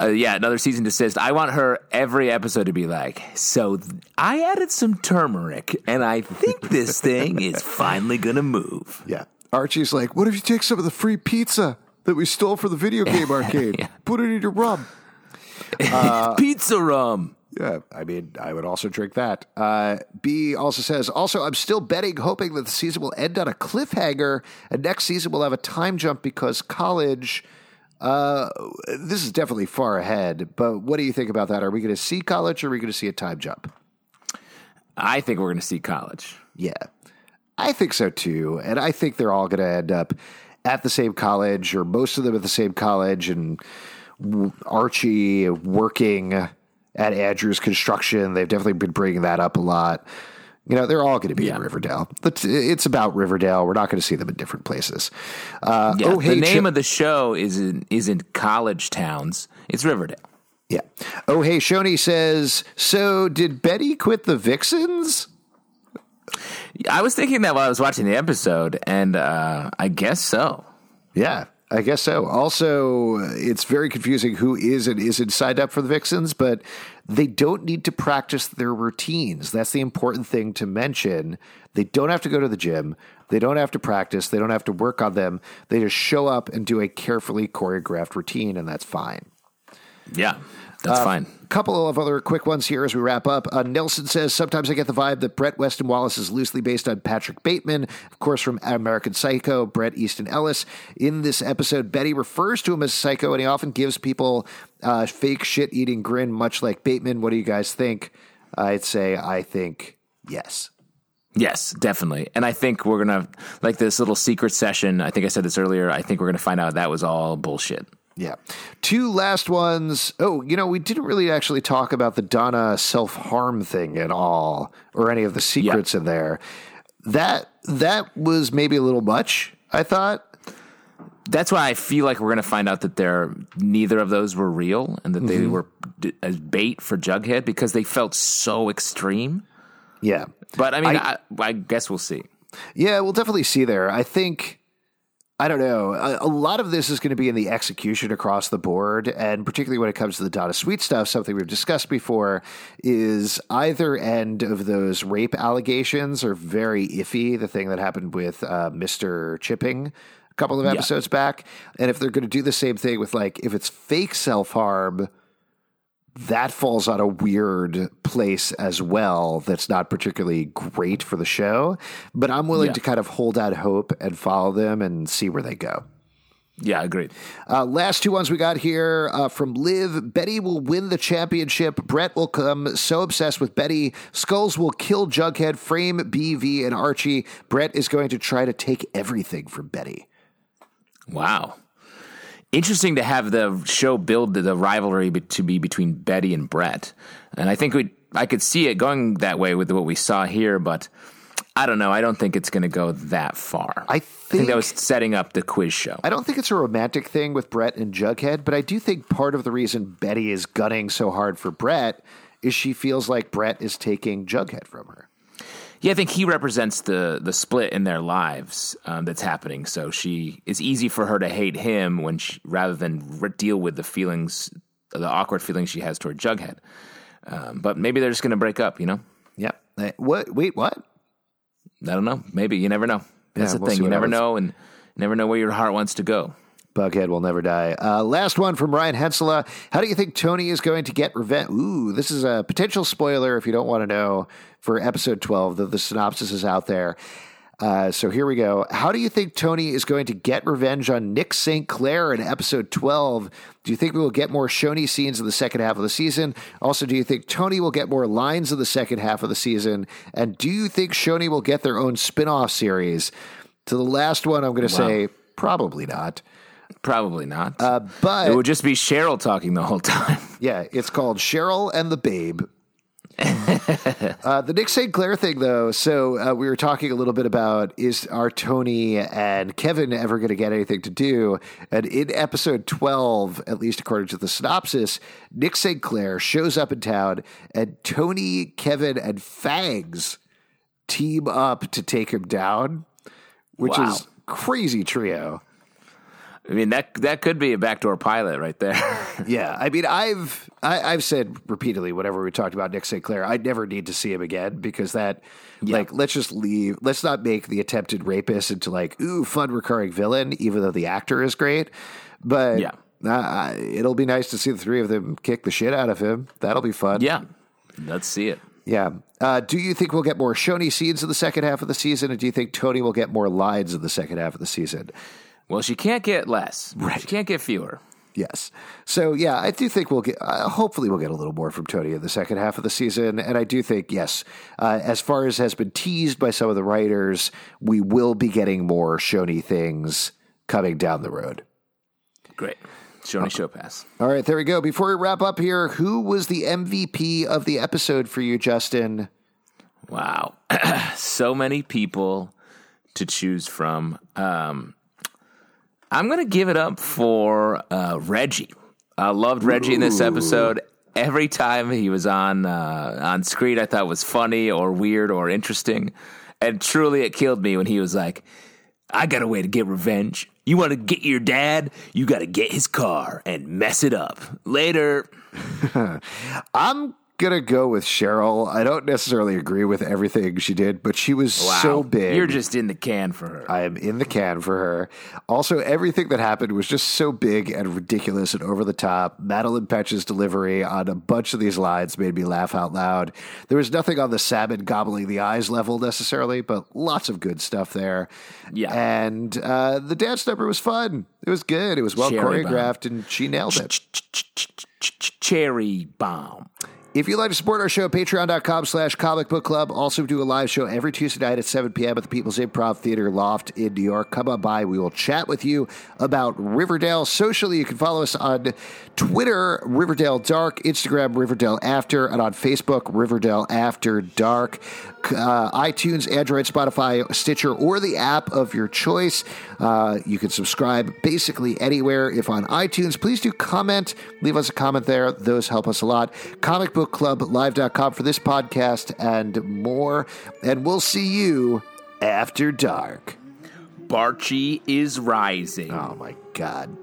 [SPEAKER 2] Uh, yeah, another season desist. I want her every episode to be like, so th- I added some turmeric, and I think this [laughs] thing is finally gonna move.
[SPEAKER 1] yeah. Archie's like, what if you take some of the free pizza that we stole from the video [laughs] game arcade? Put it in your rum.
[SPEAKER 2] Pizza rum.
[SPEAKER 1] Yeah, I mean, I would also drink that. Uh, B also says, also, I'm still betting, hoping that the season will end on a cliffhanger, and next season we'll have a time jump because college. Uh, this is definitely far ahead, but what do you think about that? Are we going to see college or are we going to see a time jump?
[SPEAKER 2] I think we're gonna see college.
[SPEAKER 1] Yeah, I think so too. And I think they're all going to end up at the same college or most of them at the same college. And Archie working at Andrew's construction, they've definitely been bringing that up a lot. You know, they're all going to be
[SPEAKER 2] Yeah.
[SPEAKER 1] in Riverdale. But it's about Riverdale. We're not going to see them in different places. Uh,
[SPEAKER 2] Yeah,
[SPEAKER 1] oh, hey,
[SPEAKER 2] the name
[SPEAKER 1] Cho-
[SPEAKER 2] of the show is in, isn't college towns. It's Riverdale.
[SPEAKER 1] yeah. Oh, hey, Shoni says, so did Betty quit the Vixens?
[SPEAKER 2] I was thinking that while I was watching the episode, and uh, I guess so.
[SPEAKER 1] Yeah, I guess so. Also, it's very confusing who is and isn't signed up for the Vixens, but they don't need to practice their routines. That's the important thing to mention. They don't have to go to the gym. They don't have to practice. They don't have to work on them. They just show up and do a carefully choreographed routine, and that's fine.
[SPEAKER 2] Yeah, that's fine.
[SPEAKER 1] A couple of other quick ones here as we wrap up. Uh, Nelson says, Sometimes I get the vibe that Bret Weston Wallis is loosely based on Patrick Bateman, of course, from American Psycho, Bret Easton Ellis. In this episode, Betty refers to him as Psycho, and he often gives people uh, fake shit eating grin, much like Bateman. What do you guys think? I'd say, I think yes.
[SPEAKER 2] Yes, definitely. And I think we're gonna like this little secret session. I think I said this earlier. I think we're gonna find out that was all bullshit.
[SPEAKER 1] Yeah. Two last ones. Oh, you know, we didn't really actually talk about the Donna self harm thing at all, or any of the secrets in there. That that was maybe a little much. I thought.
[SPEAKER 2] That's why I feel like we're gonna find out that they're neither of those were real and that they mm-hmm. were d- as bait for Jughead because they felt so extreme.
[SPEAKER 1] Yeah.
[SPEAKER 2] But I mean,
[SPEAKER 1] I-
[SPEAKER 2] I, I guess we'll see.
[SPEAKER 1] Yeah, we'll definitely see there. I think. I don't know. A, a lot of this is going to be in the execution across the board, and particularly when it comes to the Donna Sweet stuff, something we've discussed before is either end of those rape allegations are very iffy. The thing that happened with uh, Mister Chipping a couple of episodes back, and if they're going to do the same thing with like if it's fake self harm, that falls on a weird place as well. That's not particularly great for the show, but I'm willing
[SPEAKER 2] Yeah.
[SPEAKER 1] to kind of hold out hope and follow them and see where they go.
[SPEAKER 2] Yeah, agreed.
[SPEAKER 1] Uh, last two ones we got here uh, from Liv. Betty will win the championship. Bret will come so obsessed with Betty. Skulls will kill Jughead, Frame, BV, and Archie. Bret is going to try to take everything from Betty.
[SPEAKER 2] Wow. Interesting to have the show build the rivalry be- to be between Betty and Bret. And I think we I could see it going that way with what we saw here, but I don't know. I don't think it's going to go that far.
[SPEAKER 1] I
[SPEAKER 2] I think that was setting up the quiz show.
[SPEAKER 1] I don't think it's a romantic thing with Bret and Jughead, but I do think part of the reason Betty is gunning so hard for Bret is she feels like Bret is taking Jughead from her.
[SPEAKER 2] Yeah, I think he represents the the split in their lives um, that's happening. So she it's easy for her to hate him when she, rather than re- deal with the feelings, the awkward feelings she has toward Jughead. Um, but maybe they're just going to break up. You know,
[SPEAKER 1] Yeah. Eh, What? Wait, what?
[SPEAKER 2] I don't know. Maybe you never know. That's
[SPEAKER 1] Yeah,
[SPEAKER 2] the
[SPEAKER 1] we'll
[SPEAKER 2] thing. You never
[SPEAKER 1] happens.
[SPEAKER 2] know, and never know where your heart wants to go.
[SPEAKER 1] Bughead will never die. Uh, last one from Ryan Hensela. How do you think Toni is going to get revenge? Ooh, this is a potential spoiler if you don't want to know for episode 12. The, the synopsis is out there. Uh, so here we go. How do you think Toni is going to get revenge on Nick St. Clair in episode 12? Do you think we will get more Choni scenes in the second half of the season? Also, do you think Toni will get more lines in the second half of the season? And do you think Choni will get their own spin off series? To the last one, I'm going to say probably not.
[SPEAKER 2] Probably not.
[SPEAKER 1] Uh, but
[SPEAKER 2] it would just be Cheryl talking the whole time. [laughs]
[SPEAKER 1] Yeah, it's called Cheryl and the Babe. [laughs] uh, the Nick St. Clair thing, though. So uh, we were talking a little bit about is are Toni and Kevin ever going to get anything to do? And in episode twelve, at least according to the synopsis, Nick St. Clair shows up in town, and Toni, Kevin, and Fangs team up to take him down, which
[SPEAKER 2] Wow.
[SPEAKER 1] is crazy trio.
[SPEAKER 2] I mean that that could be a backdoor pilot right there. [laughs]
[SPEAKER 1] Yeah, I mean, I've I, I've said repeatedly whatever we talked about Nick St. Clair, I'd never need to see him again because that, like, let's just leave. Let's not make the attempted rapist into like ooh fun recurring villain, even though the actor is great. But
[SPEAKER 2] Yeah.
[SPEAKER 1] uh, it'll be nice to see the three of them kick the shit out of him. That'll be fun.
[SPEAKER 2] yeah, let's see it.
[SPEAKER 1] Yeah. Uh, do you think we'll get more Choni scenes in the second half of the season, and do you think Toni will get more lines in the second half of the season?
[SPEAKER 2] Well, she can't get less.
[SPEAKER 1] Right.
[SPEAKER 2] She can't get fewer.
[SPEAKER 1] Yes. So yeah, I do think we'll get. Uh, hopefully, we'll get a little more from Toni in the second half of the season, and I do think yes, uh, as far as has been teased by some of the writers, we will be getting more Choni things coming down the road.
[SPEAKER 2] Great. Choni Show Pass.
[SPEAKER 1] All right, there we go. Before we wrap up here, who was the MVP of the episode for you, Justin?
[SPEAKER 2] Wow. [clears throat] so many people to choose from. Um, I'm going to give it up for uh, Reggie. I loved Reggie in this episode. Every time he was on uh, on screen, I thought was funny or weird or interesting. And truly, it killed me when he was like, I got a way to get revenge. You want to get your dad? You got to get his car and mess it up. Later. [laughs]
[SPEAKER 1] I'm gonna go with Cheryl. I don't necessarily agree with everything she did, but she was so big.
[SPEAKER 2] You're just in the can for her.
[SPEAKER 1] I am in the can for her. Also, everything that happened was just so big and ridiculous and over the top. Madelaine Petsch's delivery on a bunch of these lines made me laugh out loud. There was nothing on the salmon gobbling the eyes level necessarily, but lots of good stuff there.
[SPEAKER 2] Yeah.
[SPEAKER 1] And uh, the dance number was fun. It was good. It was well
[SPEAKER 2] Cherry bomb.
[SPEAKER 1] choreographed, and she nailed it.
[SPEAKER 2] Cherry bomb.
[SPEAKER 1] If you'd like to support our show, patreon.com slash comic book club. Also do a live show every Tuesday night at 7 p.m. at the People's Improv Theater Loft in New York. Come on by. We will chat with you about Riverdale. Socially, you can follow us on Twitter, Riverdale Dark, Instagram, Riverdale After, and on Facebook, Riverdale After Dark. Uh, iTunes, Android, Spotify, Stitcher, or the app of your choice. Uh, you can subscribe basically anywhere. If on iTunes, please do comment. Leave us a comment there. Those help us a lot. Comicbookclublive.com for this podcast and more. And we'll see you after dark.
[SPEAKER 2] Barchi is rising.
[SPEAKER 1] Oh my God.